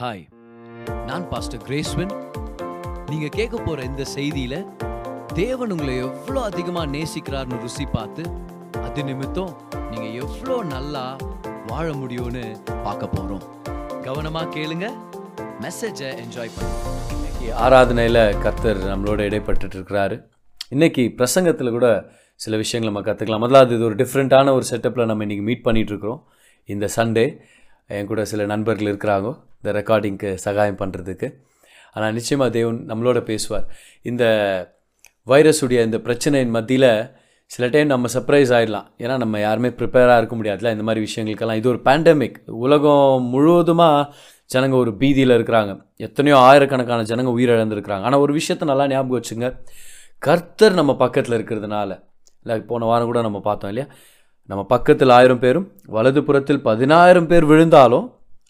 Hi நான் pastor கிரேஸ்வன் நீங்க கேட்க போற இந்த செய்தியில தேவன் உங்களை எவ்வளோ அதிகமாக நேசிக்கிறார்னு ருசி பார்த்து அது நிமித்தம் நீங்க எவ்வளோ நல்லா வாழ முடியும்னு பார்க்க போறோம். கவனமா கேளுங்க மெசேஜை என்ஜாய் பண்ணுங்க. இன்னைக்கு ஆராதனையில் கர்த்தர் நம்மளோட இடைப்பட்டுட்டு இருக்கிறாரு. இன்னைக்கு பிரசங்கத்தில் கூட சில விஷயங்கள் நம்ம கற்றுக்கலாம் முதல்ல இது ஒரு டிஃப்ரெண்ட்டான ஒரு செட்டப்பில் நம்ம இன்றைக்கி மீட் பண்ணிகிட்ருக்குறோம் இருக்கிறோம். இந்த சண்டே என் கூட சில நண்பர்கள் இருக்கிறாங்க. இந்த ரெக்கார்டிங்க்கு சகாயம் பண்ணுறதுக்கு ஆனால் நிச்சயமாக தேவன் நம்மளோட பேசுவார். இந்த வைரஸுடைய இந்த பிரச்சனையின் மத்தியில் சில டைம் நம்ம சர்ப்ரைஸ் ஆகிடலாம் ஏன்னா நம்ம யாருமே ப்ரிப்பேராக இருக்க முடியாதுல இந்த மாதிரி விஷயங்களுக்கெல்லாம். இது ஒரு பேண்டமிக் உலகம் முழுவதுமாக ஜனங்க ஒரு பீதியில் இருக்கிறாங்க. எத்தனையோ ஆயிரக்கணக்கான ஜனங்க உயிரிழந்திருக்கிறாங்க. ஆனால் ஒரு விஷயத்தை நல்லா ஞாபகம் வச்சுங்க. கர்த்தர் நம்ம பக்கத்தில் இருக்கிறதுனால இல்லை போன வாரம் கூட நம்ம பார்த்தோம் இல்லையா? நம்ம பக்கத்தில் ஆயிரம் பேரும் வலது புறத்தில் பதினாயிரம் பேர் விழுந்தாலும்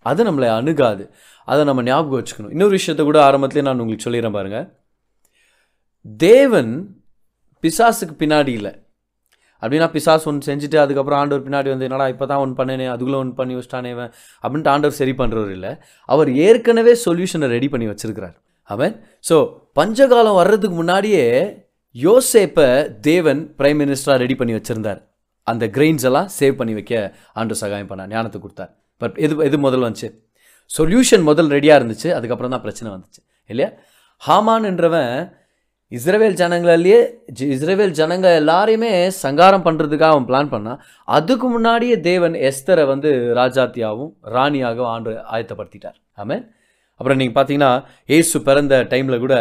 அது நம்மளை அணுகாது. அதை நம்ம ஞாபகம் வச்சுக்கணும். இன்னொரு விஷயத்தை கூட ஆரம்பத்திலே நான் உங்களுக்கு சொல்லிடுறேன் பாருங்கள் தேவன் பிசாசுக்கு பின்னாடி இல்லை. அப்படின்னா பிசாஸ் ஒன்று செஞ்சுட்டு அதுக்கப்புறம் ஆண்டவர் பின்னாடி வந்து என்னடா இப்போ தான் ஒன்று பண்ணேனே அதுக்குள்ளே ஒன்று பண்ணி வச்சிட்டானே இவன் அப்படின்ட்டு ஆண்டவர் சரி பண்ணுறவர் இல்லை. அவர் ஏற்கனவே சொல்யூஷனை ரெடி பண்ணி வச்சுருக்கிறார். அவன் ஸோ பஞ்சகாலம் வர்றதுக்கு முன்னாடியே யோசேப்பை தேவன் பிரைம் மினிஸ்டராக ரெடி பண்ணி வச்சுருந்தார். அந்த கிரெயின்ஸ் எல்லாம் சேவ் பண்ணி வைக்க ஆண்டு சகாயம் பண்ணார் ஞானத்தை கொடுத்தார். பட் எது எது முதல் வந்துச்சு? சொல்யூஷன் முதல் ரெடியாக இருந்துச்சு அதுக்கப்புறம் தான் பிரச்சனை வந்துச்சு. இல்லையா? ஹாமான்ன்றவன் இஸ்ரேவேல் ஜனங்களிலேயே ஜி- இஸ்ரேவேல் ஜனங்க எல்லாரையுமே சங்காரம் பண்ணுறதுக்காக அவன் பிளான் பண்ணான். அதுக்கு முன்னாடியே தேவன் எஸ்தரை வந்து ராஜாத்தியாவும் ராணியாகவும் ஆண்டு ஆயத்தப்படுத்திட்டார். ஆமாம் அப்புறம் நீங்கள் பார்த்தீங்கன்னா ஏசு பிறந்த டைமில் கூட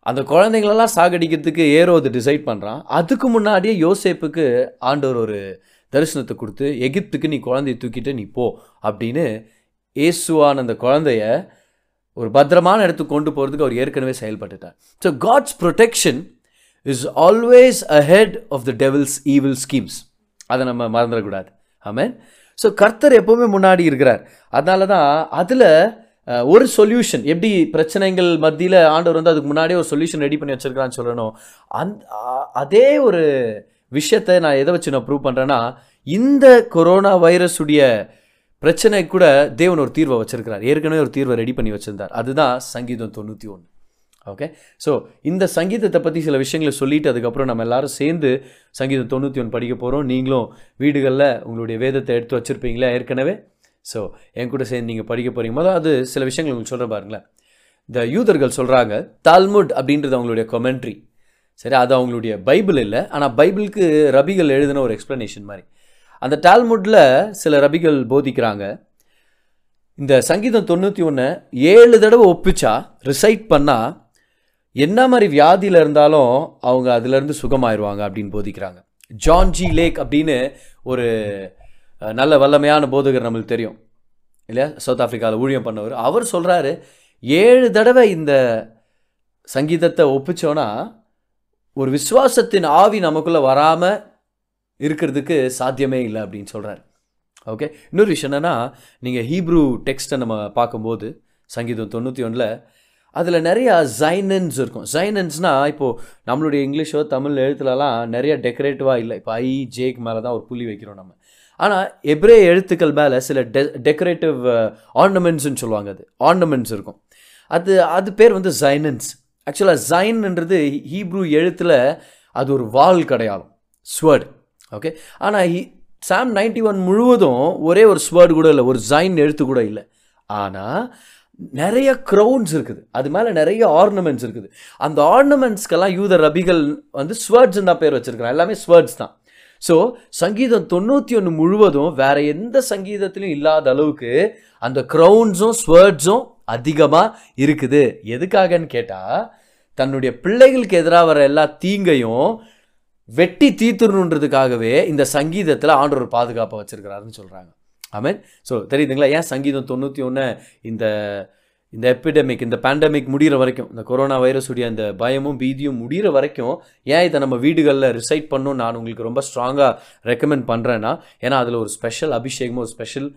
அந்த குழந்தைங்களெல்லாம் சாகடிக்கிறதுக்கு ஏரோது டிசைட் பண்ணுறான் அதுக்கு முன்னாடியே யோசேப்புக்கு ஆண்டவர் ஒரு தரிசனத்தை கொடுத்து எகிப்துக்கு நீ குழந்தைய தூக்கிட்டு நீ போ அப்படின்னு இயேசுவான அந்த குழந்தைய ஒரு பத்திரமான இடத்துக்கு கொண்டு போகிறதுக்கு அவர் ஏற்கனவே செயல்பட்டுட்டார். So God's protection is always ahead of the devil's evil schemes அதை நம்ம மறந்துடக்கூடாது. ஆமேன் ஸோ கர்த்தர் எப்போவுமே முன்னாடி இருக்கிறார். அதனால தான் அதில் ஒரு சொல்யூஷன் எப்படி பிரச்சனைகள் மத்தியில் ஆண்டவர் வந்து அதுக்கு முன்னாடியே ஒரு சொல்யூஷன் ரெடி பண்ணி வச்சுருக்கான்னு சொல்லணும். அந் அதே ஒரு விஷயத்தை நான் எதை வச்சு நான் ப்ரூவ் பண்ணுறேன்னா இந்த கொரோனா வைரஸுடைய பிரச்சனை கூட தேவன் ஒரு தீர்வை வச்சிருக்கிறார். ஏற்கனவே ஒரு தீர்வை ரெடி பண்ணி வச்சுருந்தார். அதுதான் சங்கீதம் தொண்ணூற்றி ஒன்று ஓகே ஸோ இந்த சங்கீதத்தை பற்றி சில விஷயங்களை சொல்லிட்டு அதுக்கப்புறம் நம்ம எல்லாரும் சேர்ந்து சங்கீதம் தொண்ணூற்றி ஒன்று படிக்க போகிறோம் நீங்களும் வீடுகளில் உங்களுடைய வேதத்தை எடுத்து வச்சுருப்பீங்களா ஏற்கனவே? ஸோ என் கூட சேர்ந்து நீங்கள் படிக்க போகிறீங்க முதல்ல அது சில விஷயங்கள் உங்களுக்கு சொல்கிற பாருங்களேன். இந்த யூதர்கள் சொல்கிறாங்க தால்முட் அப்படின்றது அவங்களுடைய கொமெண்ட்ரி சரி அது அவங்களுடைய பைபிள் இல்லை. ஆனால் பைபிளுக்கு ரபிகள் எழுதின ஒரு எக்ஸ்ப்ளனேஷன் மாதிரி. அந்த டால்முட்டில் சில ரபிகள் போதிக்கிறாங்க. இந்த சங்கீதம் தொண்ணூற்றி ஒன்று ஏழு தடவை ஒப்பிச்சா ரிசைட் பண்ணால் என்ன மாதிரி வியாதியில் இருந்தாலும் அவங்க அதுலேருந்து சுகமாயிருவாங்க அப்படின்னு போதிக்கிறாங்க. ஜான் ஜி லேக் அப்படின்னு ஒரு நல்ல வல்லமையான போதகர் நம்மளுக்கு தெரியும். இல்லையா? சவுத் ஆஃப்ரிக்காவில் ஊழியம் பண்ணவர். அவர் சொல்கிறாரு ஏழு தடவை இந்த சங்கீதத்தை ஒப்பிச்சோன்னா ஒரு விசுவாசத்தின் ஆவி நமக்குள்ளே வராமல் இருக்கிறதுக்கு சாத்தியமே இல்லை அப்படின்னு சொல்கிறார் ஓகே? இன்னொரு விஷயம் என்னென்னா நீங்கள் ஹீப்ரூ டெக்ஸ்ட்டை நம்ம பார்க்கும்போது சங்கீதம் தொண்ணூற்றி ஒன்றில் அதில் நிறையா ஜைனன்ஸ் இருக்கும். ஜைனன்ஸ்னால் இப்போது நம்மளுடைய இங்கிலீஷோ தமிழ் எழுத்துலலாம் நிறைய டெக்கரேட்டிவாக இல்லை. இப்போ ஐ ஜேக்கு மேலே தான் ஒரு புள்ளி வைக்கிறோம் நம்ம. ஆனால் எப்ரே எழுத்துக்கள் மேலே சில டெ டெக்கரேட்டிவ் ஆர்னமெண்ட்ஸ்னு சொல்லுவாங்க அது. ஆர்னமெண்ட்ஸ் இருக்கும். அது அது பேர் வந்து ஜைனன்ஸ் ஆக்சுவலாக ஜைன்ன்றது ஹீப்ரூ எழுத்தில் அது ஒரு வால் கிடையாலும் ஸ்வர்ட் ஓகே ஆனால் ஹி சாம் நைன்டி ஒன் முழுவதும் ஒரே ஒரு ஸ்வர்ட் கூட இல்லை ஒரு ஜைன் எழுத்து கூட இல்லை. ஆனால் நிறைய க்ரௌன்ஸ் இருக்குது. அது மேலே நிறைய ஆர்னமெண்ட்ஸ் இருக்குது. அந்த ஆர்னமெண்ட்ஸ்க்கெல்லாம் யூத ரபிகள் வந்து ஸ்வேர்ட்ஸ் தான் பேர் வச்சுருக்கிறான் எல்லாமே ஸ்வர்ட்ஸ் தான். ஸோ சங்கீதம் தொண்ணூற்றி ஒன்று முழுவதும் வேற எந்த சங்கீதத்திலும் இல்லாத அளவுக்கு அந்த க்ரௌன்ஸும் ஸ்வர்ட்ஸும் அதிகமாக இருக்குது. எதுக்காகன்னு கேட்டால் தன்னுடைய பிள்ளைகளுக்கு எதிராக வர எல்லா தீங்கையும் வெட்டி தீர்த்துடணுன்றதுக்காகவே இந்த சங்கீதத்தில் ஆண்டவர் ஒரு பாதுகாப்பை வச்சுருக்கிறாருன்னு சொல்கிறாங்க ஆமென் ஸோ தெரியுதுங்களா? ஏன் சங்கீதம் தொண்ணூற்றி ஒன்று இந்த இந்த எப்பிடமிக் இந்த பேண்டமிக் முடிகிற வரைக்கும் இந்த கொரோனா வைரஸுடைய அந்த பயமும் பீதியும் முடிகிற வரைக்கும் ஏன் இதை நம்ம வீடுகளில் ரிசைட் பண்ணும் நான் உங்களுக்கு ரொம்ப ஸ்ட்ராங்காக ரெக்கமெண்ட் பண்ணுறேன்னா ஏன்னா அதில் ஒரு ஸ்பெஷல் அபிஷேகமும் ஒரு ஸ்பெஷல்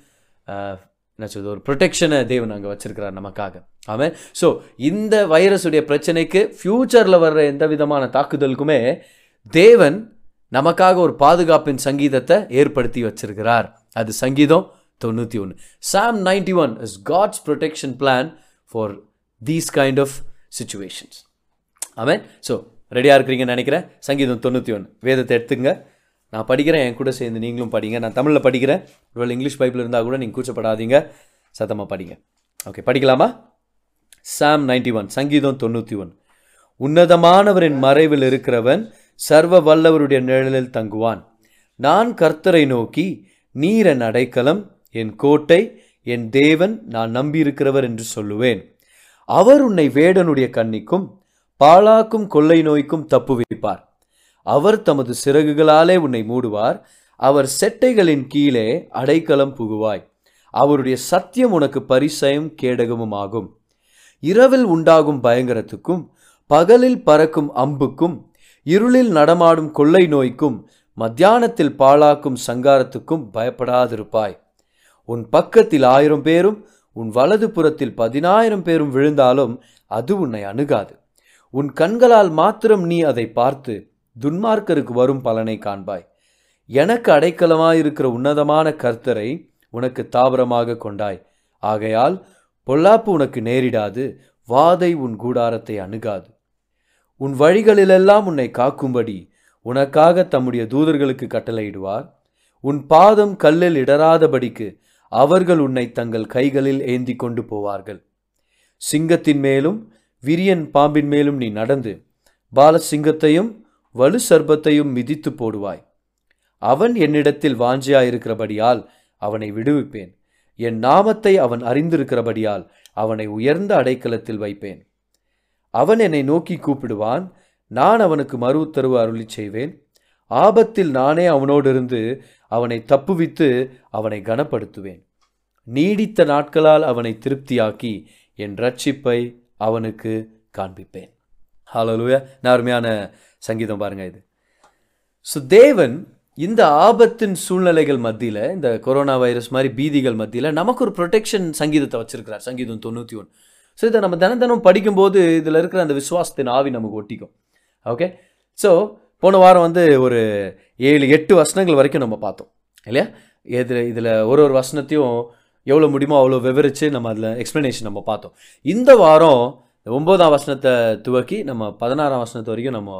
என்ன சொல்றது ஒரு ப்ரொடெக்ஷனை தேவன் அங்கே வச்சிருக்கிறார் நமக்காக. ஆமாம் ஸோ இந்த வைரஸுடைய பிரச்சனைக்கு ஃப்யூச்சரில் வர்ற எந்த விதமான தாக்குதலுக்குமே தேவன் நமக்காக ஒரு பாதுகாப்பின் சங்கீதத்தை ஏற்படுத்தி வச்சிருக்கிறார். அது சங்கீதம் தொண்ணூற்றி ஒன்று psalm ninety one is God's protection plan for these kind of situations ஆமாம் ஸோ ரெடியாக இருக்கிறீங்கன்னு நினைக்கிறேன். சங்கீதம் தொண்ணூற்றி ஒன்று வேதத்தை எடுத்துங்க நான் படிக்கிறேன் என் கூட சேர்ந்து நீங்களும் படிங்க. நான் தமிழில் படிக்கிறேன். ஒருவேளை இங்கிலீஷ் பைப்பில் இருந்தால் கூட நீங்கள் கூச்சப்படாதீங்க. சத்தமாக படிங்க. ஓகே படிக்கலாமா? சாம் நைன்டி ஒன் சங்கீதம் தொண்ணூற்றி ஒன் உன்னதமானவரின் மறைவில் இருக்கிறவன் சர்வ வல்லவருடைய நிழலில் தங்குவான். நான் கர்த்தரை நோக்கி நீர் என் அடைக்கலம் என் கோட்டை என் தேவன் நான் நம்பியிருக்கிறவர் என்று சொல்லுவேன். அவர் உன்னை வேடனுடைய கண்ணிக்கும் பாழாக்கும் கொள்ளை நோய்க்கும் தப்புவிப்பார். அவர் தமது சிறகுகளாலே உன்னை மூடுவார். அவர் செட்டைகளின் கீழே அடைக்கலம் புகுவாய். அவருடைய சத்தியம் உனக்கு பரிசயம் கேடகமும் ஆகும். இரவில் உண்டாகும் பயங்கரத்துக்கும் பகலில் பறக்கும் அம்புக்கும் இருளில் நடமாடும் கொள்ளை நோய்க்கும் மத்தியானத்தில் பாழாக்கும் சங்காரத்துக்கும் பயப்படாதிருப்பாய். உன் பக்கத்தில் ஆயிரம் பேரும் உன் வலது புறத்தில் பதினாயிரம் பேரும் விழுந்தாலும் அது உன்னை அணுகாது. உன் கண்களால் மாத்திரம் நீ அதை பார்த்து துன்மார்க்கருக்கு வரும் பலனை காண்பாய். எனக்கு அடைக்கலமாயிருக்கிற உன்னதமான கர்த்தரை உனக்கு தாவரமாக கொண்டாய். ஆகையால் பொல்லாப்பு உனக்கு நேரிடாது வாதை உன் கூடாரத்தை அணுகாது. உன் வழிகளிலெல்லாம் உன்னை காக்கும்படி உனக்காக தம்முடைய தூதர்களுக்கு கட்டளையிடுவார். உன் பாதம் கல்லில் இடராதபடிக்கு அவர்கள் உன்னை தங்கள் கைகளில் ஏந்தி கொண்டு போவார்கள். சிங்கத்தின் மேலும் விரியன் பாம்பின் மேலும் நீ நடந்து பாலசிங்கத்தையும் வலு சர்பத்தையும் மிதித்து போடுவாய். அவன் என்னிடத்தில் வாஞ்சியாயிருக்கிறபடியால் அவனை விடுவிப்பேன். என் நாமத்தை அவன் அறிந்திருக்கிறபடியால் அவனை உயர்ந்த அடைக்கலத்தில் வைப்பேன். அவன் என்னை நோக்கி கூப்பிடுவான். நான் அவனுக்கு மறு உத்தரவு அருளி செய்வேன். ஆபத்தில் நானே அவனோடு இருந்து அவனை தப்புவித்து அவனை கனப்படுத்துவேன். நீடித்த நாட்களால் அவனை திருப்தியாக்கி என் ரட்சிப்பை அவனுக்கு காண்பிப்பேன். ஹலோ நான் அருமையான சங்கீதம் பாருங்கள் இது. ஸோ தேவன் இந்த ஆபத்தின் சூழ்நிலைகள் மத்தியில் இந்த கொரோனா வைரஸ் மாதிரி பீதிகள் மத்தியில் நமக்கு ஒரு ப்ரொடெக்ஷன் சங்கீதத்தை வச்சுருக்கிறார். சங்கீதம் தொண்ணூற்றி ஒன்று ஸோ இதை நம்ம தினம் தினம் படிக்கும்போது இதில் இருக்கிற அந்த விசுவாசத்தின் ஆவி நமக்கு ஒட்டிக்கும். ஓகே ஸோ போன வாரம் வந்து ஒரு ஏழு எட்டு வசனங்கள் வரைக்கும் நம்ம பார்த்தோம். இல்லையா? இதில் இதில் ஒரு ஒரு வசனத்தையும் எவ்வளோ முடியுமோ அவ்வளோ விவரித்து நம்ம அதில் எக்ஸ்ப்ளனேஷன் நம்ம பார்த்தோம். இந்த வாரம் ஒம்போதாம் வசனத்தை துவக்கி நம்ம பதினாறாம் வசனத்து வரைக்கும் நம்ம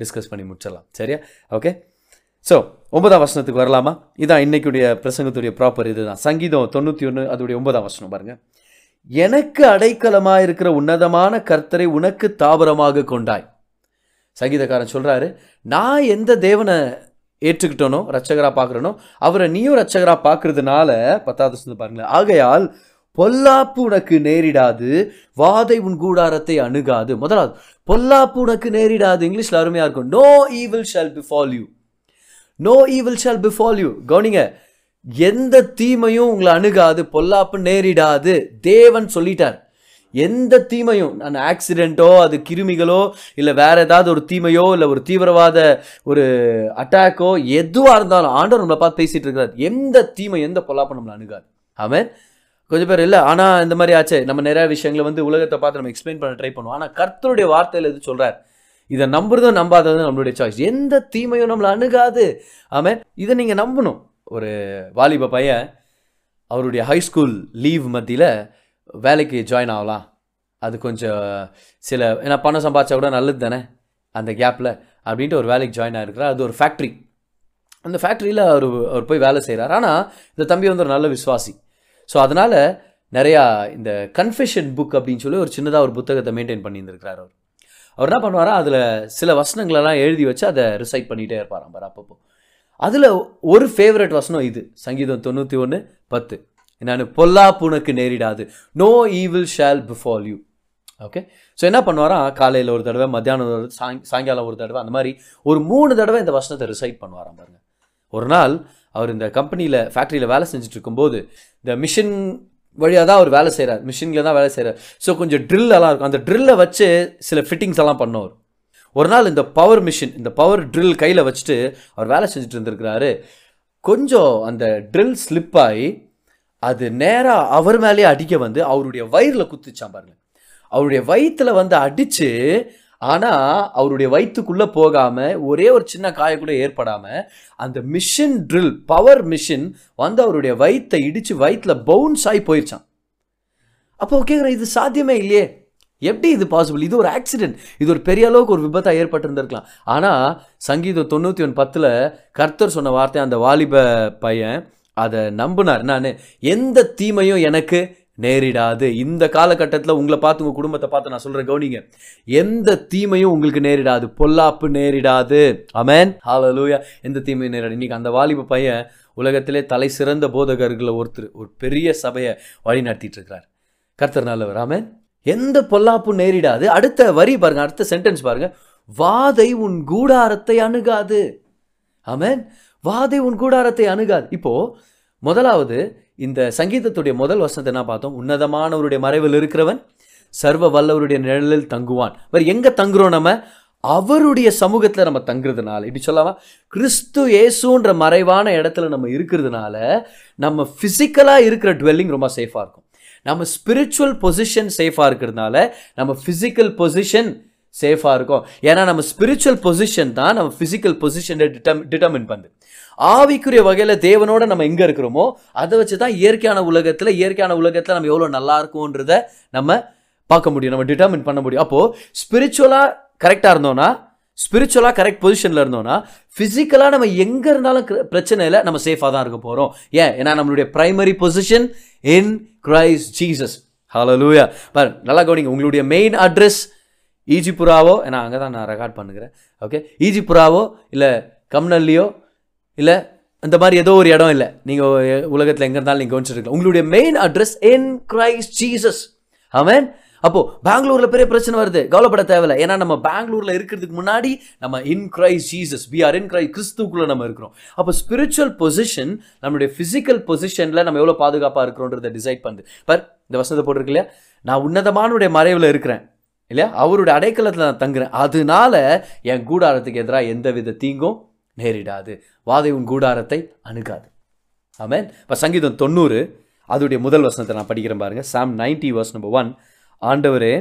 டிஸ்கஸ் பண்ணி முடிச்சிடலாம். சரியா? ஓகே ஸோ ஒன்பதாம் வசனத்துக்கு வரலாமா? இதான் இன்னைக்குடைய பிரசங்கத்துடைய ப்ராப்பர் இதுதான். சங்கீதம் தொண்ணூற்றி ஒன்று அதோடைய ஒன்பதாம் வசனம் பாருங்கள் எனக்கு அடைக்கலமாக இருக்கிற உன்னதமான கர்த்தரை உனக்கு தாபரமாக கொண்டாய். சங்கீதக்காரன் சொல்கிறாரு நான் எந்த தேவனை ஏற்றுக்கிட்டோனோ ரட்சகரா பார்க்குறனோ அவரை நீயும் ரட்சகரா பார்க்குறதுனால பத்தாவது வசனத்தை பாருங்களேன் ஆகையால் பொல்லாப்பு உனக்கு நேரிடாது வாதை உன் கூடாரத்தை அணுகாது. முதலாவது பொல்லாப்பு உனக்கு நேரிடாது. இங்கிலீஷில் அருமையாக இருக்கும். No evil shall fall you no evil shall fall you கவனிங்க எந்த தீமையும் உங்களை அணுகாது பொல்லாப்பு நேரிடாது. தேவன் சொல்லிட்டார். எந்த தீமையும் நான் ஆக்சிடெண்ட்டோ அது கிருமிகளோ இல்லை வேற ஏதாவது ஒரு தீமையோ இல்லை ஒரு தீவிரவாத ஒரு அட்டாக்கோ எதுவாக இருந்தாலும் ஆண்டவர் நம்மளை பார்த்து பேசிகிட்டு இருக்கிறார். எந்த தீமை எந்த பொல்லாப்பும் நம்மளை அணுகாது. அவன் கொஞ்சம் பேர் இல்லை. ஆனால் இந்த மாதிரி ஆச்சே. நம்ம நிறைய விஷயங்களை வந்து உலகத்தை பார்த்து நம்ம எக்ஸ்பிளைன் பண்ண ட்ரை பண்ணுவோம். ஆனால் கர்த்தருடைய வார்த்தையில் எது சொல்கிறார் இதை நம்புறதும் நம்பாததும் நம்மளுடைய சாய்ஸ் எந்த தீமையும் நம்மளை அணுகாது. ஆமென். இதை நீங்கள் நம்பணும். ஒரு வாலிப பையன் அவருடைய ஹை ஸ்கூல் லீவ் மத்தியில் வேலைக்கு ஜாயின் ஆகலாம். அது கொஞ்சம் சில ஏன்னா பணம் சம்பாதிச்சா கூட நல்லது தானே? அந்த கேப்பில் அப்படின்ட்டு ஒரு வேலைக்கு ஜாயின் ஆகிருக்கிறார் அது ஒரு ஃபேக்ட்ரி அந்த ஃபேக்ட்ரியில் அவர் அவர் போய் வேலை செய்கிறார் ஆனால் இந்த தம்பி வந்து ஒரு நல்ல விசுவாசி. ஸோ அதனால் நிறையா இந்த கன்ஃபெஷன் புக் அப்படின்னு சொல்லி ஒரு சின்னதாக ஒரு புத்தகத்தை மெயின்டைன் பண்ணியிருந்திருக்கிறார் அவர். அவர் என்ன பண்ணுவாரா? அதில் சில வசனங்களெல்லாம் எழுதி வச்சு அதை ரிசைட் பண்ணிகிட்டே இருப்பாராம் பார் அப்பப்போ. அதில் ஒரு ஃபேவரட் வசனம் இது. சங்கீதம் தொண்ணூற்றி ஒன்று பத்து. என்னென்னு? பொல்லா புனக்கு நேரிடாது. No evil shall befall you okay so என்ன பண்ணுவாராம் காலையில் ஒரு தடவை மத்தியானம் ஒரு சாய் சாயங்காலம் ஒரு தடவை அந்த மாதிரி ஒரு மூணு தடவை இந்த வசனத்தை ரிசைட் பண்ணுவாராம் பாருங்க. ஒரு நாள் அவர் இந்த கம்பெனியில் ஃபேக்ட்ரியில் வேலை செஞ்சுட்டு இருக்கும்போது இந்த மிஷின் வழியாக தான் அவர் வேலை செய்கிறார் மிஷினில் தான் வேலை செய்கிறார் ஸோ கொஞ்சம் ட்ரில் எல்லாம் இருக்கும். அந்த ட்ரில்லை வச்சு சில ஃபிட்டிங்ஸ் எல்லாம் பண்ணவர். ஒரு நாள் இந்த பவர் மிஷின் இந்த பவர் ட்ரில் கையில் வச்சுட்டு அவர் வேலை செஞ்சுட்டு இருந்திருக்கிறாரு. கொஞ்சம் அந்த ட்ரில் ஸ்லிப் ஆகி அது நேராக அவர் மேலேயே அடிக்க வந்து அவருடைய வயிறில் குத்துச்சான் பாருங்க. அவருடைய வயிற்றில் வந்து அடித்து ஆனால் அவருடைய வயிற்றுக்குள்ளே போகாமல் ஒரே ஒரு சின்ன காய கூட ஏற்படாமல் அந்த மிஷின் ட்ரில் பவர் மிஷின் வந்து அவருடைய வயிற்றை இடித்து வயிற்றுல பவுன்ஸ் ஆகி போயிருச்சான் அப்போ கேட்குறேன் இது சாத்தியமே இல்லையே. எப்படி இது பாசிபிள் இது ஒரு ஆக்சிடென்ட் இது ஒரு பெரிய அளவுக்கு ஒரு விபத்தாக ஏற்பட்டிருந்திருக்கலாம். ஆனால் சங்கீதம் தொண்ணூற்றி ஒன்று பத்தில் கர்த்தர் சொன்ன வார்த்தை அந்த வாலிப பையன் அதை நம்பினார். நான் எந்த தீமையும் எனக்கு நேரிடாது. இந்த காலகட்டத்தில் உங்களை பார்த்து உங்கள் குடும்பத்தை பார்த்து நான் சொல்கிறேன் கவனிங்க. எந்த தீமையும் உங்களுக்கு நேரிடாது. பொல்லாப்பு நேரிடாது. அமேன் ஹalleluya எந்த தீமையும் நேரிடாது. இன்றைக்கி அந்த வாலிப பையன் உலகத்திலே தலை சிறந்த போதகர்களை ஒருத்தர் ஒரு பெரிய சபையை வழி நடத்திட்டு இருக்கிறார் கர்த்தர் நல்லவர். ஆமேன். எந்த பொல்லாப்பும் நேரிடாது. அடுத்த வரி பாருங்கள் அடுத்த சென்டென்ஸ் பாருங்கள் வாதை உன் கூடாரத்தை அணுகாது. ஆமேன். வாதை உன் கூடாரத்தை அணுகாது. இப்போது முதலாவது இந்த சங்கீதத்துடைய முதல் வசனத்தை என்ன பார்த்தோம். உன்னதமானவருடைய மறைவில் இருக்கிறவன் சர்வ வல்லவருடைய நிழலில் தங்குவான். வேறு எங்கே தங்குறோம் நம்ம? அவருடைய சமூகத்தில் நம்ம தங்குறதுனால. இப்படி சொல்லாமா கிறிஸ்து ஏசுன்ற மறைவான இடத்துல நம்ம இருக்கிறதுனால நம்ம ஃபிசிக்கலாக இருக்கிற டுவெல்லிங் ரொம்ப சேஃபாக இருக்கும். நம்ம ஸ்பிரிச்சுவல் பொசிஷன் சேஃபாக இருக்கிறதுனால நம்ம ஃபிசிக்கல் பொசிஷன் சேஃபாக இருக்கும். ஏன்னா நம்ம ஸ்பிரிச்சுவல் பொசிஷன் தான் நம்ம ஃபிசிக்கல் பொசிஷனை டிட்டம் டிட்டர்மின் பண்ணுது. ஆவிக்குரிய வகையில் தேவனோட நம்ம எங்கே இருக்கிறோமோ அதை வச்சு தான் இயற்கையான உலகத்தில் இயற்கையான உலகத்தில் நம்ம எவ்வளோ நல்லா இருக்கோன்றத நம்ம பார்க்க முடியும் நம்ம டிட்டர்மின் பண்ண முடியும். அப்போது ஸ்பிரிச்சுவலாக கரெக்டாக இருந்தோம்னா ஸ்பிரிச்சுவலாக கரெக்ட் பொசிஷனில் இருந்தோம்னா ஃபிசிக்கலாக நம்ம எங்கே இருந்தாலும் பிரச்சனையில் பிரச்சனை இல்லை நம்ம சேஃபாக தான் இருக்க போகிறோம் ஏன்? ஏன்னா நம்மளுடைய primary position in Christ Jesus லூயா பாரு நல்லா கவனிங்க. உங்களுடைய மெயின் அட்ரஸ் ஈஜிபுராவோ ஏன்னா அங்கே தான் நான் ரெக்கார்ட் பண்ணுகிறேன். ஓகே ஈஜிபுராவோ இல்லை கம்னல்லியோ இல்லை அந்த மாதிரி ஏதோ ஒரு இடம் இல்லை. நீங்கள் உலகத்தில் எங்கே இருந்தாலும் நீங்கள் கவனிச்சிருக்கலாம். உங்களுடைய main address in Christ Jesus அவன் அப்போது பெங்களூரில் பெரிய பிரச்சனை வருது. கவலைப்பட தேவையில்ல. ஏன்னா நம்ம பெங்களூரில் இருக்கிறதுக்கு முன்னாடி நம்ம in Christ Jesus we are in Christ கிறிஸ்துக்குள்ளே நம்ம இருக்கிறோம். அப்போ ஸ்பிரிச்சுவல் பொசிஷன் நம்மளுடைய ஃபிசிக்கல் பொசிஷனில் நம்ம எவ்வளோ பாதுகாப்பாக இருக்கிறோன்றதை டிசைட் பண்ணுது. பர் இந்த வசனத்தை போட்டிருக்கு இல்லையா? நான் உன்னதமானுடைய மறைவில் இருக்கிறேன். இல்லையா? அவருடைய அடைக்கலத்தில் நான் தங்குறேன். அதனால என் கூடாரத்துக்கு எதிராக எந்த வித தீங்கும் நேரிடாது. வாதை உன் கூடாரத்தை அணுகாது. ஆமேன். இப்போ சங்கீதம் தொண்ணூறு அதோடைய முதல் வசனத்தை நான் படிக்கிறேன் பாருங்க. Psalm ninety verse number one ஆண்டவரே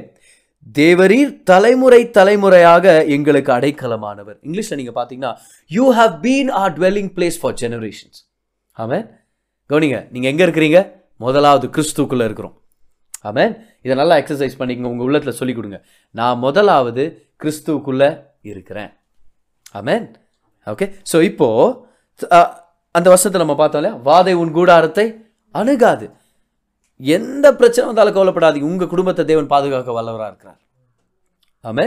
தேவரீர் தலைமுறை தலைமுறையாக எங்களுக்கு அடைக்கலமானவர். இங்கிலீஷில் நீங்கள் பார்த்தீங்கன்னா you have been our dwelling place for generations amen. கவனிங்க நீங்கள் எங்கே இருக்கிறீங்க? முதலாவது கிறிஸ்துக்குள்ளே இருக்கிறோம். ஆமேன். இதை நல்லா எக்ஸசைஸ் பண்ணிக்கங்க. உங்கள் உள்ளத்தில் சொல்லிக் கொடுங்க. நான் முதலாவது கிறிஸ்துவுக்குள்ளே இருக்கிறேன். ஆமேன். ஓகே ஸோ இப்போது அந்த வருஷத்தை நம்ம பார்த்தோம் இல்லையா? வாதை உன் கூடாரத்தை அணுகாது. எந்த பிரச்சனை வந்தாலும் கவலைப்படாதீங்க. உங்கள் குடும்பத்தை தேவன் பாதுகாக்க வல்லவராக இருக்கிறார். ஆமே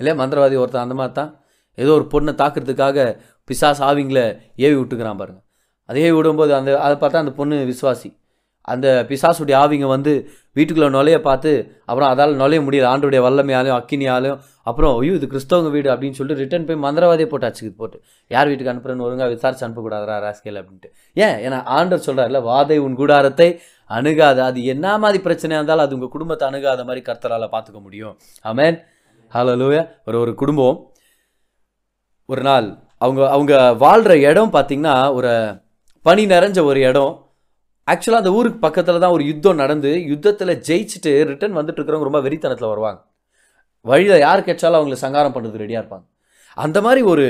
இல்லையா? மந்திரவாதி ஒருத்தன் அந்த மாதிரி தான். ஏதோ ஒரு பொண்ணை தாக்குறதுக்காக பிசாஸ் ஆவிங்களை ஏவி விட்டுக்கிறான் பாருங்கள் அதை ஏவி விடும்போது அந்த அதை பார்த்தா அந்த பொண்ணு விசுவாசி. அந்த பிசாசுடைய ஆவிங்க வந்து வீட்டுக்குள்ளே நுழைய பார்த்து அப்புறம் அதால் நுழைய முடியல. ஆண்டுடைய வல்லமையாலையும் அக்கினியாலையும் அப்புறம் ஐயோ இது கிறிஸ்தவங்க வீடு அப்படின்னு சொல்லிட்டு ரிட்டர்ன் போய் மந்திரவாதியை போட்டு அச்சுக்கு போட்டு. யார் வீட்டுக்கு அனுப்புறேன்னு ஒழுங்காக விசாரிச்சு அனுப்பக்கூடாதா ராஸ்கேல் அப்படின்ட்டு. ஏன்? ஏன்னா ஆண்டர் சொல்கிறார்ல வாதை உன் கூடாரத்தை அணுகாத. அது என்ன மாதிரி பிரச்சனையாக இருந்தாலும் அது உங்கள் குடும்பத்தை அணுகாத மாதிரி கர்த்தரால் பார்த்துக்க முடியும். ஆமேன். ஹலோ லூயா ஒரு ஒரு குடும்பம் ஒரு நாள் அவங்க அவங்க வாழ்கிற இடம் பார்த்திங்கன்னா ஒரு பனி நிறைஞ்ச ஒரு இடம். ஆக்சுவலாக அந்த ஊருக்கு பக்கத்தில் தான் ஒரு யுத்தம் நடந்து யுத்தத்தில் ஜெயிச்சுட்டு ரிட்டர்ன் வந்துட்டு இருக்கிறவங்க ரொம்ப வெறித்தனத்தில் வருவாங்க. வழியில் யார் கேட்டாலும் அவங்களை சங்காரம் பண்ணுறது ரெடியாக இருப்பாங்க. அந்த மாதிரி ஒரு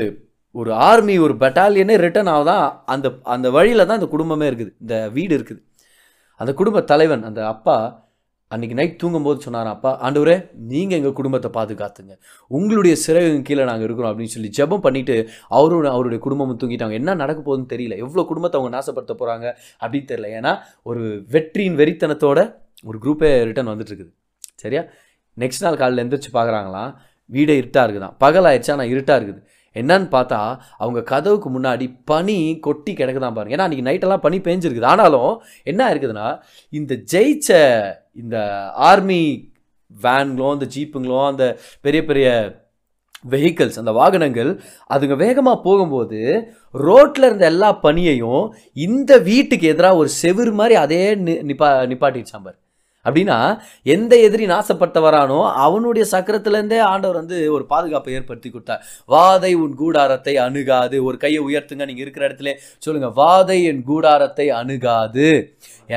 ஒரு ஆர்மி ஒரு பெட்டாலியனே ரிட்டர்ன் ஆகுதான் அந்த அந்த வழியில் தான் அந்த குடும்பமே இருக்குது. இந்த வீடு இருக்குது. அந்த குடும்ப தலைவன் அந்த அப்பா அன்றைக்கி நைட் தூங்கும்போது சொன்னார் அப்பா ஆண்டவரே நீங்கள் எங்கள் குடும்பத்தை பாதுகாத்துங்க. உங்களுடைய சிறகு கீழே நாங்கள் இருக்கிறோம் அப்படின்னு சொல்லி ஜெபம் பண்ணிவிட்டு அவரோட அவருடைய குடும்பமும் தூங்கிட்டாங்க. என்ன நடக்க போகுதுன்னு தெரியல. எவ்வளோ குடும்பத்தை அவங்க நாசப்படுத்த போகிறாங்க அப்படின்னு தெரியல. ஏன்னா ஒரு வெற்றியின் வெறித்தனத்தோட ஒரு குரூப்பே ரிட்டர்ன் வந்துட்டுருக்குது சரியா? நெக்ஸ்ட் நாள் காலையில் எந்திரிச்சு பார்க்குறாங்களாம் வீடே இருட்டாக இருக்குதான் பகல் ஆனால் இருட்டாக இருக்குது. என்னன்னு பார்த்தா அவங்க கதவுக்கு முன்னாடி பனி கொட்டி கிடக்குதான் பாருங்க. ஏன்னா அன்றைக்கி நைட்டெல்லாம் பனி பேஞ்சிருக்குது. ஆனாலும் என்ன இருக்குதுன்னா இந்த ஜெயிச்ச இந்த ஆர்மி வேன்களும் அந்த ஜீப்புங்களும் அந்த பெரிய பெரிய வெஹிக்கிள்ஸ் அந்த வாகனங்கள் அதுங்க வேகமாக போகும்போது ரோட்டில் இருந்த எல்லா பனியையும் இந்த வீட்டுக்கு எதிராக ஒரு செவுரு மாதிரி அதே நி- நிப்பா நிப்பாட்டிடுச்சாம்பார் அப்படின்னா எந்த எதிரி நாசப்பட்டவரானோ அவனுடைய சக்கரத்திலேருந்தே ஆண்டவர் வந்து ஒரு பாதுகாப்பை ஏற்படுத்தி கொடுத்தார். வாதை உன் கூடாரத்தை அணுகாது. ஒரு கையை உயர்த்துங்க நீங்கள் இருக்கிற இடத்துல. சொல்லுங்கள் வாதை என் கூடாரத்தை அணுகாது.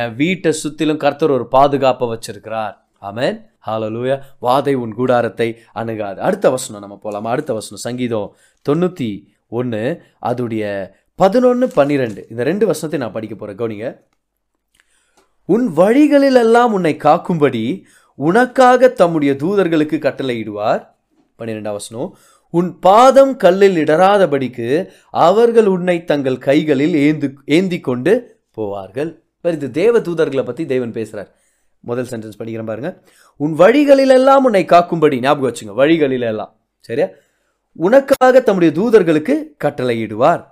என் வீட்டை சுற்றிலும் கர்த்தர் ஒரு பாதுகாப்பை வச்சிருக்கிறார். ஆமென். லூயா வாதை உன் கூடாரத்தை அணுகாது. அடுத்த வசனம் நம்ம போகலாமா அடுத்த வசனம் சங்கீதம் தொண்ணூற்றி ஒன்று அதுடைய பதினொன்று பன்னிரெண்டு. இந்த ரெண்டு வசனத்தை நான் படிக்க போகிறேன் கவுனிங்க. உன் வழிகளிலெல்லாம் உன்னை காக்கும்படி உனக்காக தம்முடைய தூதர்களுக்கு கட்டளையிடுவார். பன்னிரெண்டாம் வசனம் உன் பாதம் கல்லில் இடராதபடிக்கு அவர்கள் உன்னை தங்கள் கைகளில் ஏந்து ஏந்தி கொண்டு போவார்கள். இப்போ இது தேவ தூதர்களை பற்றி தேவன் பேசுகிறார் முதல் சென்டென்ஸ் படிக்கிறேன் பாருங்க. உன் வழிகளிலெல்லாம் உன்னை காக்கும்படி ஞாபகம் வச்சுங்க வழிகளிலெல்லாம். சரியா? உனக்காக தம்முடைய தூதர்களுக்கு கட்டளையிடுவார்.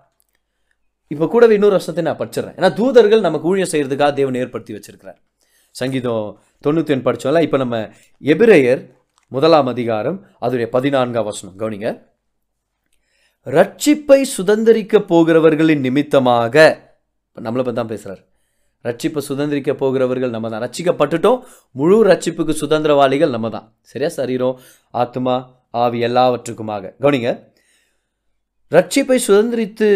இப்போ கூடவே இன்னொரு வருஷத்தை நான் படிச்சிடறேன். ஏன்னா தூதர்கள் நமக்கு ஊழியம் செய்கிறதுக்காக தேவன் ஏற்படுத்தி வச்சிருக்கிறார். சங்கீதம் தொண்ணூற்றி ஒன்று படித்தோம்ல இப்போ நம்ம எபிரேயர் முதலாம் அதிகாரம் அதோடைய பதினான்காம் வசனம். கவனிங்க. ரட்சிப்பை சுதந்திரிக்க போகிறவர்களின் நிமித்தமாக இப்போ நம்மளை பற்றி தான் பேசுகிறார் ரட்சிப்பை சுதந்திரிக்க போகிறவர்கள் நம்ம தான். ரட்சிக்கப்பட்டுட்டோம் முழு ரட்சிப்புக்கு சுதந்திரவாளிகள் நம்ம தான். சரியா? சரீரம் ஆத்மா ஆவி எல்லாவற்றுக்குமாக. கவனிங்க. ரட்சிப்பை சுதந்திரித்து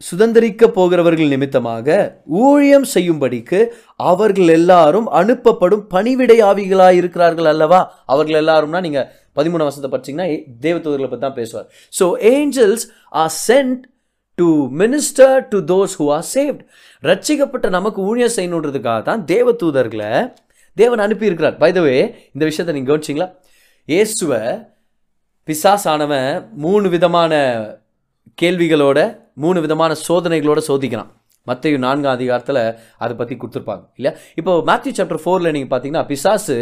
சுதந்திரிக்க போகிறவர்கள் நிமித்தமாக ஊழியம் செய்யும்படிக்கு அவர்கள் எல்லாரும் அனுப்பப்படும் பணிவிடை ஆவிகளாக இருக்கிறார்கள் அல்லவா? அவர்கள் எல்லாரும்னா நீங்கள் பதிமூணு வருஷத்தை படிச்சிங்கன்னா தேவதூதர்களை பற்றி தான் பேசுவார். So angels are sent to minister to those who are saved ரட்சிக்கப்பட்ட நமக்கு ஊழியம் செய்யணுன்றதுக்காக தான் தேவதூதர்களை தேவன் அனுப்பியிருக்கிறார். பை இந்த விஷயத்தை நீங்கள் கவனிச்சிங்களா? இயேசுவை ஆனவன் மூணு விதமான கேள்விகளோட மூணு விதமான சோதனைகளோட சோதிக்கிறான் மற்ற நான்காம் அதிகாரத்தில் அதை பற்றி கொடுத்துருப்பாங்க இல்லையா? இப்போ மேத்யூ சாப்டர் ஃபோரில் நீங்கள் பார்த்தீங்கன்னா பிசாசு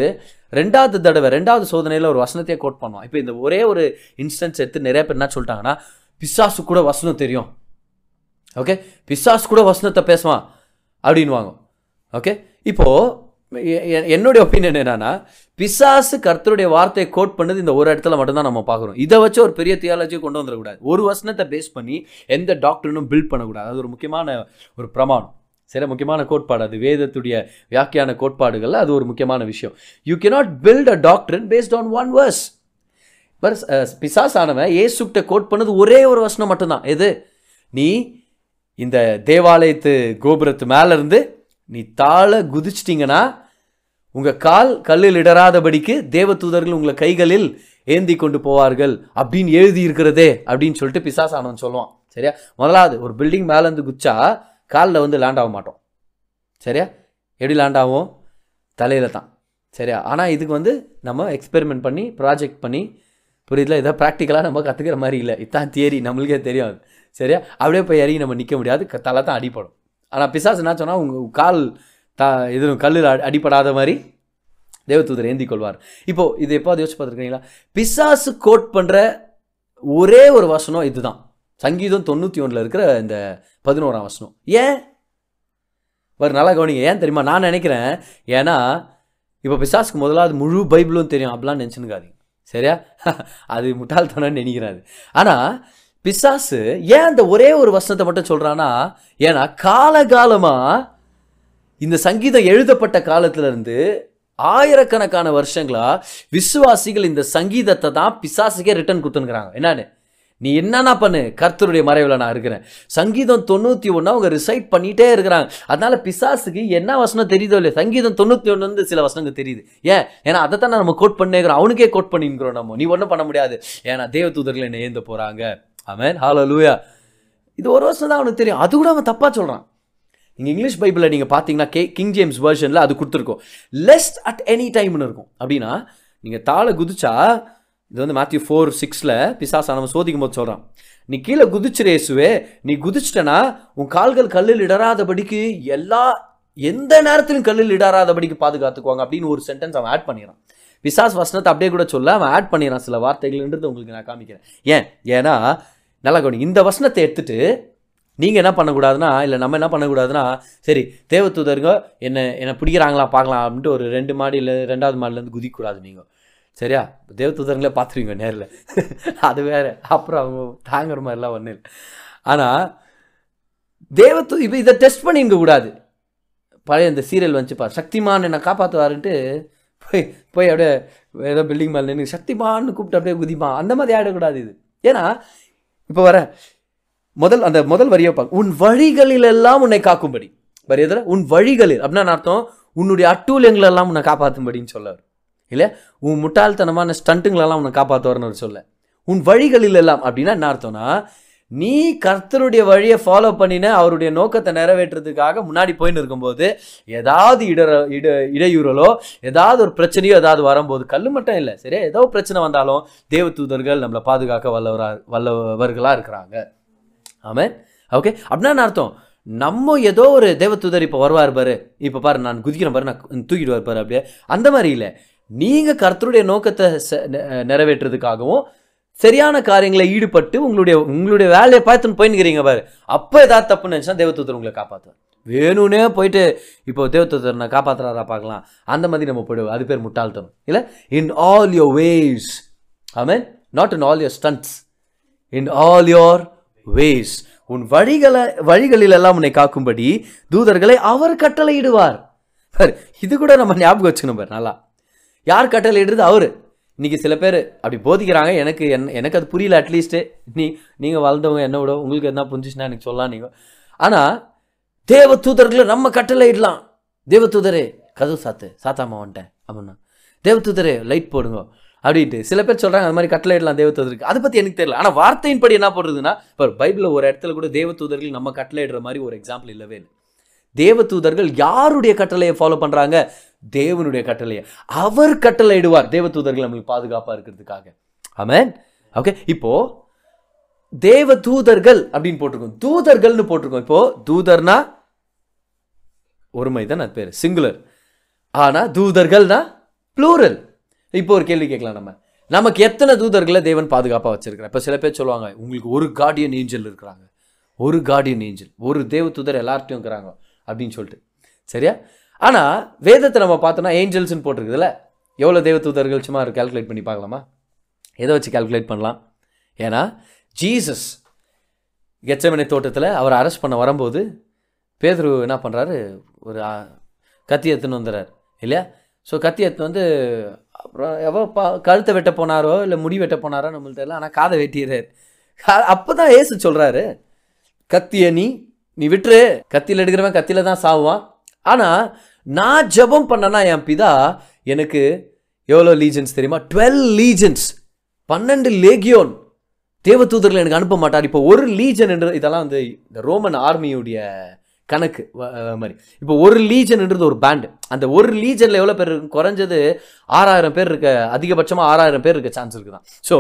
ரெண்டாவது தடவை ரெண்டாவது சோதனையில் ஒரு வசனத்தையே கோட் பண்ணுவான். இப்போ இந்த ஒரே ஒரு இன்ஸ்டன்ஸ் எடுத்து நிறைய பேர் என்ன சொல்லிட்டாங்கன்னா பிசாசு கூட வசனம் தெரியும். ஓகே பிசாசு கூட வசனத்தை பேசுவான் அப்படின்வாங்க ஓகே இப்போது என்னுடைய ஒப்பீனியன் என்னன்னா பிசாசு கர்த்தருடைய வார்த்தையை கோட் பண்ணது இந்த ஒரு இடத்துல மட்டும்தான் நம்ம பார்க்குறோம். இதை வச்சு ஒரு பெரிய தியாலஜியை கொண்டு வந்துடக்கூடாது. ஒரு வசனத்தை பேஸ் பண்ணி எந்த டாக்டரினும் பில்ட் பண்ணக்கூடாது. அது ஒரு முக்கியமான ஒரு பிரமாணம். சில முக்கியமான கோட்பாடு அது வேதத்துடைய வியாக்கியான கோட்பாடுகளில் அது ஒரு முக்கியமான விஷயம். You cannot build a doctor based on one verse. பர் ஆனவன் ஏசுக்கிட்ட கோட் பண்ணது ஒரே ஒரு வசனம் மட்டும்தான். எது? நீ இந்த தேவாலயத்து கோபுரத்து மேலேருந்து நீ தாழ குதிச்சிட்டிங்கன்னா உங்கள் கால் கல்லில் இடராதபடிக்கு தேவதூதர்கள் உங்களை கைகளில் ஏந்தி கொண்டு போவார்கள் அப்படின்னு எழுதி இருக்கிறதே அப்படின்னு சொல்லிட்டு பிசாசானவன் சொல்லுவான். சரியா? முதலாவது ஒரு பில்டிங் மேலேருந்து குச்சா காலில் வந்து லேண்ட் ஆக மாட்டோம். சரியா? எப்படி லேண்ட் ஆகும் தலையில் தான். சரியா? ஆனால் இதுக்கு வந்து நம்ம எக்ஸ்பெரிமெண்ட் பண்ணி ப்ராஜெக்ட் பண்ணி புரியுதுல? இதை ப்ராக்டிக்கலாக நம்ம கற்றுக்கிற மாதிரி இல்லை. இதான் தியரி நம்மளுக்கே தெரியும் சரியா? அப்படியே போய் இறங்கி நம்ம நிற்க முடியாது. தலை தான் அடிப்படும். ஆனால் பிசாசு என்ன சொன்னால் உங்கள் கால் த இது கல்லில் அடி- மாதிரி தேவதூதர் ஏந்தி கொள்வார் இப்போது இது எப்போது யோசிச்சு பார்த்துருக்கீங்களா? பிசாசு கோட் பண்ணுற ஒரே ஒரு வசனம் இதுதான். சங்கீதம் தொண்ணூற்றி ஒன்றில் இருக்கிற இந்த பதினோராம் வசனம். ஏன்? ஒரு நல்லா கவனிங்க. ஏன் தெரியுமா? நான் நினைக்கிறேன் ஏன்னா இப்போ பிசாசுக்கு முதலாவது முழு பைபிளும் தெரியும். அப்படிலாம் நினச்சினுக்காதீங்க சரியா? அது முட்டாள்தனம்னு நினைக்கிறாரு. ஆனால் பிசாசு ஏன் அந்த ஒரே ஒரு வசனத்தை மட்டும் சொல்கிறான்னா ஏன்னா காலகாலமாக இந்த சங்கீதம் எழுதப்பட்ட காலத்துல இருந்து ஆயிரக்கணக்கான வருஷங்களா விசுவாசிகள் இந்த சங்கீதத்தை தான் பிசாசுக்கே ரிட்டர்ன் கொடுத்துனுக்குறாங்க என்னன்னு? நீ என்னன்னா பண்ணு? கர்த்தருடைய மறைவில் நான் இருக்கிறேன். சங்கீதம் தொண்ணூற்றி ஒன்று அவங்க ரிசைட் பண்ணிட்டே இருக்கிறாங்க. அதனால பிசாசுக்கு என்ன வசனம் தெரியுதோ இல்லையா? சங்கீதம் தொண்ணூற்றி ஒன்று வந்து சில வசனங்கள் தெரியுது. ஏன்? ஏன்னா அதை தான் நம்ம கோட் பண்ணிக்கிறோம். அவனுக்கே கோட் பண்ணிக்கிறோம் நம்ம. நீ ஒன்றும் பண்ண முடியாது. ஏன்னா தேவதூதர்கள் என்ன ஏந்த போகிறாங்க அவன் ஹாலோ லூயா இது ஒரு வருஷம் தான் அவனுக்கு தெரியும். அது கூட அவன் தப்பாக சொல்கிறான் நீங்கள் இங்கிலீஷ் பைபிளில் நீங்கள் பார்த்தீங்கன்னா கே கிங் ஜேம்ஸ் வெர்ஷனில் அது கொடுத்துருக்கோம். லெஸ்ட் அட் எனி டைம்னு இருக்கும். அப்படின்னா நீங்கள் தாளை குதிச்சா இது வந்து மேத்யூ ஃபோர் சிக்ஸில் பிசாசானவன் சோதிக்கும் போது சொல்கிறான் நீ கீழே குதிச்சிரு இயேசுவே. நீ குதிச்சிட்டனா உன் கால்கள் கல்லில் இடராதபடிக்கு எல்லா எந்த நேரத்திலும் கல்லில் இடராதபடிக்கு பாதுகாத்துக்குவாங்க. அப்படின்னு ஒரு சென்டென்ஸ் அவன் ஆட் பண்ணிடுறான். விசாஸ் வசனத்தை அப்படியே கூட சொல்ல அவன் ஆட் பண்ணிடுறான் சில வார்த்தைகள்ன்றது உங்களுக்கு நான் காமிக்கிறேன். ஏன்? ஏன்னா நல்லா கவனி இந்த வசனத்தை எடுத்துட்டு நீங்கள் என்ன பண்ணக்கூடாதுன்னா இல்லை நம்ம என்ன பண்ணக்கூடாதுன்னா சரி தேவதூதருங்க என்ன என்னை பிடிக்கிறாங்களா பார்க்கலாம் அப்படின்ட்டு ஒரு ரெண்டு மாடியில் ரெண்டாவது மாடிலேருந்து குதிக்கக்கூடாது நீங்கள் சரியா? தேவதூதருங்களே பார்த்துருவீங்க நேரில். அது வேறு. அப்புறம் அவங்க தாங்குற மாதிரிலாம் ஒன்றும் இல்லை. ஆனால் தேவத்து இப்போ இதை டெஸ்ட் பண்ணிங்க கூடாது. பழைய இந்த சீரியல் வந்துச்சுப்பா சக்திமான் என்னை காப்பாற்றுவாருன்ட்டு போய் போய் அப்படியே ஏதோ பில்டிங் மேலே நின்று சக்திமான்னு கூப்பிட்டு அப்படியே குதிப்பான் அந்த மாதிரி ஆடக்கூடாது இது. ஏன்னா இப்போ வர முதல் அந்த முதல் வரியை பார்க்க உன் வழிகளில் எல்லாம் உன்னை காக்கும்படி. வரி எதில்? உன் வழிகளில். அப்படின்னா அர்த்தம்? உன்னுடைய அட்டூழியங்களெல்லாம் உன்னை காப்பாற்றும்படின்னு சொல்லார் இல்லை உன் முட்டாள்தனமான ஸ்டண்ட்டுங்களெல்லாம் உன்னை காப்பாற்றுவார்னு அவர் சொல்ல. உன் வழிகளில் எல்லாம் அப்படின்னா என்ன அர்த்தம்னா நீ கர்த்தருடைய வழியை ஃபாலோ பண்ணின அவருடைய நோக்கத்தை நிறைவேற்றுறதுக்காக முன்னாடி போயின்னு இருக்கும்போது ஏதாவது இடர இட இடையூறலோ ஏதாவது ஒரு பிரச்சனையோ ஏதாவது வரும்போது கல் மட்டும் இல்லை சரியா ஏதோ பிரச்சனை வந்தாலும் தேவ தூதர்கள் நம்மளை பாதுகாக்க வல்லவரா வல்லவர்களாக இருக்கிறாங்க. ஆமாம் ஓகே அப்படின்னா அர்த்தம்? நம்ம ஏதோ ஒரு தேவதூதர் இப்போ வருவார் பாரு. இப்போ பாரு நான் குதிக்கிறேன் பாரு நான் தூக்கிட்டு பாரு அப்படியே. அந்த மாதிரி இல்லை. நீங்கள் கர்த்தருடைய நோக்கத்தை நிறைவேற்றுறதுக்காகவும் சரியான காரியங்களை ஈடுபட்டு உங்களுடைய உங்களுடைய வேலையை பார்த்துன்னு போயின்னுக்கிறீங்க பாரு. அப்போ ஏதாவது தப்புன்னு நினச்சா தேவதூதர் உங்களை காப்பாற்றுவார் வேணும்னே போயிட்டு இப்போ தேவத்தூத்தர் நான் காப்பாற்றுறாரா பார்க்கலாம். அந்த மாதிரி நம்ம போயிடுவோம். அது பேர் முட்டாள்தனம். இல்லை? In all your ways amen not in all your stunts in all your ways உன் வழிகளை வழிகளில் எல்லாம் உன்னை காக்கும்படி தூதர்களை அவர் கட்டளையிடுவார். பாரு இது கூட நம்ம ஞாபகம் வச்சுக்கணும் பார் நல்லா. யார் கட்டளையிடுறது? அவர். இன்னைக்கு சில பேர் அப்படி போதிக்கிறாங்க. எனக்கு என்ன எனக்கு அது புரியல அட்லீஸ்ட்டு நீ நீங்கள் வளர்ந்தவங்க என்ன விட உங்களுக்கு என்ன புரிஞ்சுச்சுன்னா எனக்கு சொல்லலாம் நீங்கள் ஆனால் தேவ தூதர்களை நம்ம கட்டளையிடலாம். தேவ தூதரே கதவு சாத்து சாத்தாமா வந்துட்டேன் அப்படின்னா தேவ தூதரே லைட் போடுங்க அப்படின்ட்டு. சில பேர் சொல்கிறாங்க அது மாதிரி கட்டளையிடலாம் தேவ தூதருக்கு அதை பற்றி எனக்கு தெரியல. ஆனால் வார்த்தையின்படி என்ன போடுறதுன்னா இப்போ பைபிளில் ஒரு இடத்துல கூட தேவ தூதர்கள் நம்ம கட்டளையிடுற மாதிரி ஒரு எக்ஸாம்பிள் இல்லவே இல்லை. தேவ தூதர்கள் யாருடைய கட்டளையை ஃபாலோ பண்ணுறாங்க தேவனுடைய கட்டளையை. அவர் கட்டளையிடுவார். தேவ தூதர்கள் நம்மளுக்கு பாதுகாப்பாக இருக்கிறதுக்காக. ஆமேன் ஓகே இப்போ தேவ தூதர்கள் அப்படின்னு போட்டிருக்கோம். தூதர்கள்னு போட்டிருக்கோம். இப்போ தூதர்னா ஒருமை தான் அது பேர். சிங்குலர் ஆனால் தூதர்கள்னா ப்ளூரல் இப்போ ஒரு கேள்வி கேட்கலாம் நம்ம. நமக்கு எத்தனை தூதர்களை தேவன் பாதுகாப்பாக வச்சிருக்கிறார்? இப்போ சில பேர் சொல்லுவாங்க உங்களுக்கு ஒரு கார்டியன் ஏஞ்சல் இருக்கிறாங்க. ஒரு கார்டியன் ஏஞ்சல் ஒரு தேவ தூதர் எல்லார்ட்டையும் இருக்கிறாங்க. அப்படின்னு சொல்லிட்டு. சரியா? ஆனால் வேதத்தை நம்ம பார்த்தோன்னா ஏஞ்சல்ஸ்னு போட்டிருக்குதுல்ல? எவ்வளோ தேவ தூதர்கள் சும்மா கால்குலேட் பண்ணி பார்க்கலாமா? எதை வச்சு கால்குலேட் பண்ணலாம்? ஏன்னா ஜீசஸ் கெச்சமனை தோட்டத்தில் அவர் அரெஸ்ட் பண்ண வரும்போது பேதரு என்ன பண்ணுறாரு ஒரு கத்தி எடுத்துன்னு வந்துடுறார். இல்லையா? ஸோ கத்தி எடுத்துன்னு வந்து அப்புறம் எவோ பா கழுத்தை வெட்ட போனாரோ இல்லை முடி வெட்ட போனாரோ நம்மளுக்கு தெரியல ஆனால் காதை வெட்டிடுறாரு. அப்போ தான் ஏசு சொல்கிறாரு கத்திய நீ நீ விட்டுரு. கத்தியில் எடுக்கிறவன் கத்தியில் தான் சாவான் ஆனால் நான் ஜெபம் பண்ணனா என் பிதா எனக்கு எவ்வளோ லீஜன்ஸ் தெரியுமா? டுவெல் லீஜன்ஸ் பன்னெண்டு லேகியோன் தேவதூதர்கள் எனக்கு அனுப்ப மாட்டார். இப்போ ஒரு லீஜன் என்ற இதெல்லாம் வந்து இந்த ரோமன் ஆர்மியுடைய கணக்கு. மாதிரி. இப்போ ஒரு லீஜன்ன்றது ஒரு பேண்டு அந்த ஒரு லீஜனில் எவ்வளோ பேர் இருக்கு? குறைஞ்சது ஆறாயிரம் பேர் இருக்க அதிகபட்சமாக ஆறாயிரம் பேர் இருக்க சான்ஸ் இருக்குதான். ஸோ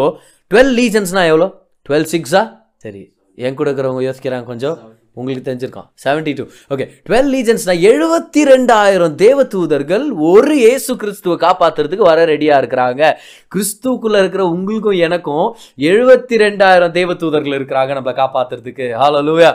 டுவெல் லீஜன்ஸ்னால் எவ்வளோ டுவெல் சிக்ஸா சரி என் கூட இருக்கிறவங்க யோசிக்கிறாங்க கொஞ்சம். உங்களுக்கு தெரிஞ்சிருக்கான் செவன்டி டூ ஓகே டுவெல் லீஜன்ஸ்னா எழுபத்தி ரெண்டாயிரம் தேவ தூதர்கள் ஒரு ஏசு கிறிஸ்துவை காப்பாத்துறதுக்கு வர ரெடியாக இருக்கிறாங்க. கிறிஸ்துக்குள்ளே இருக்கிற உங்களுக்கும் எனக்கும் எழுபத்தி ரெண்டாயிரம் தேவ தூதர்கள் இருக்கிறாங்க நம்மளை காப்பாத்துறதுக்கு. லூயா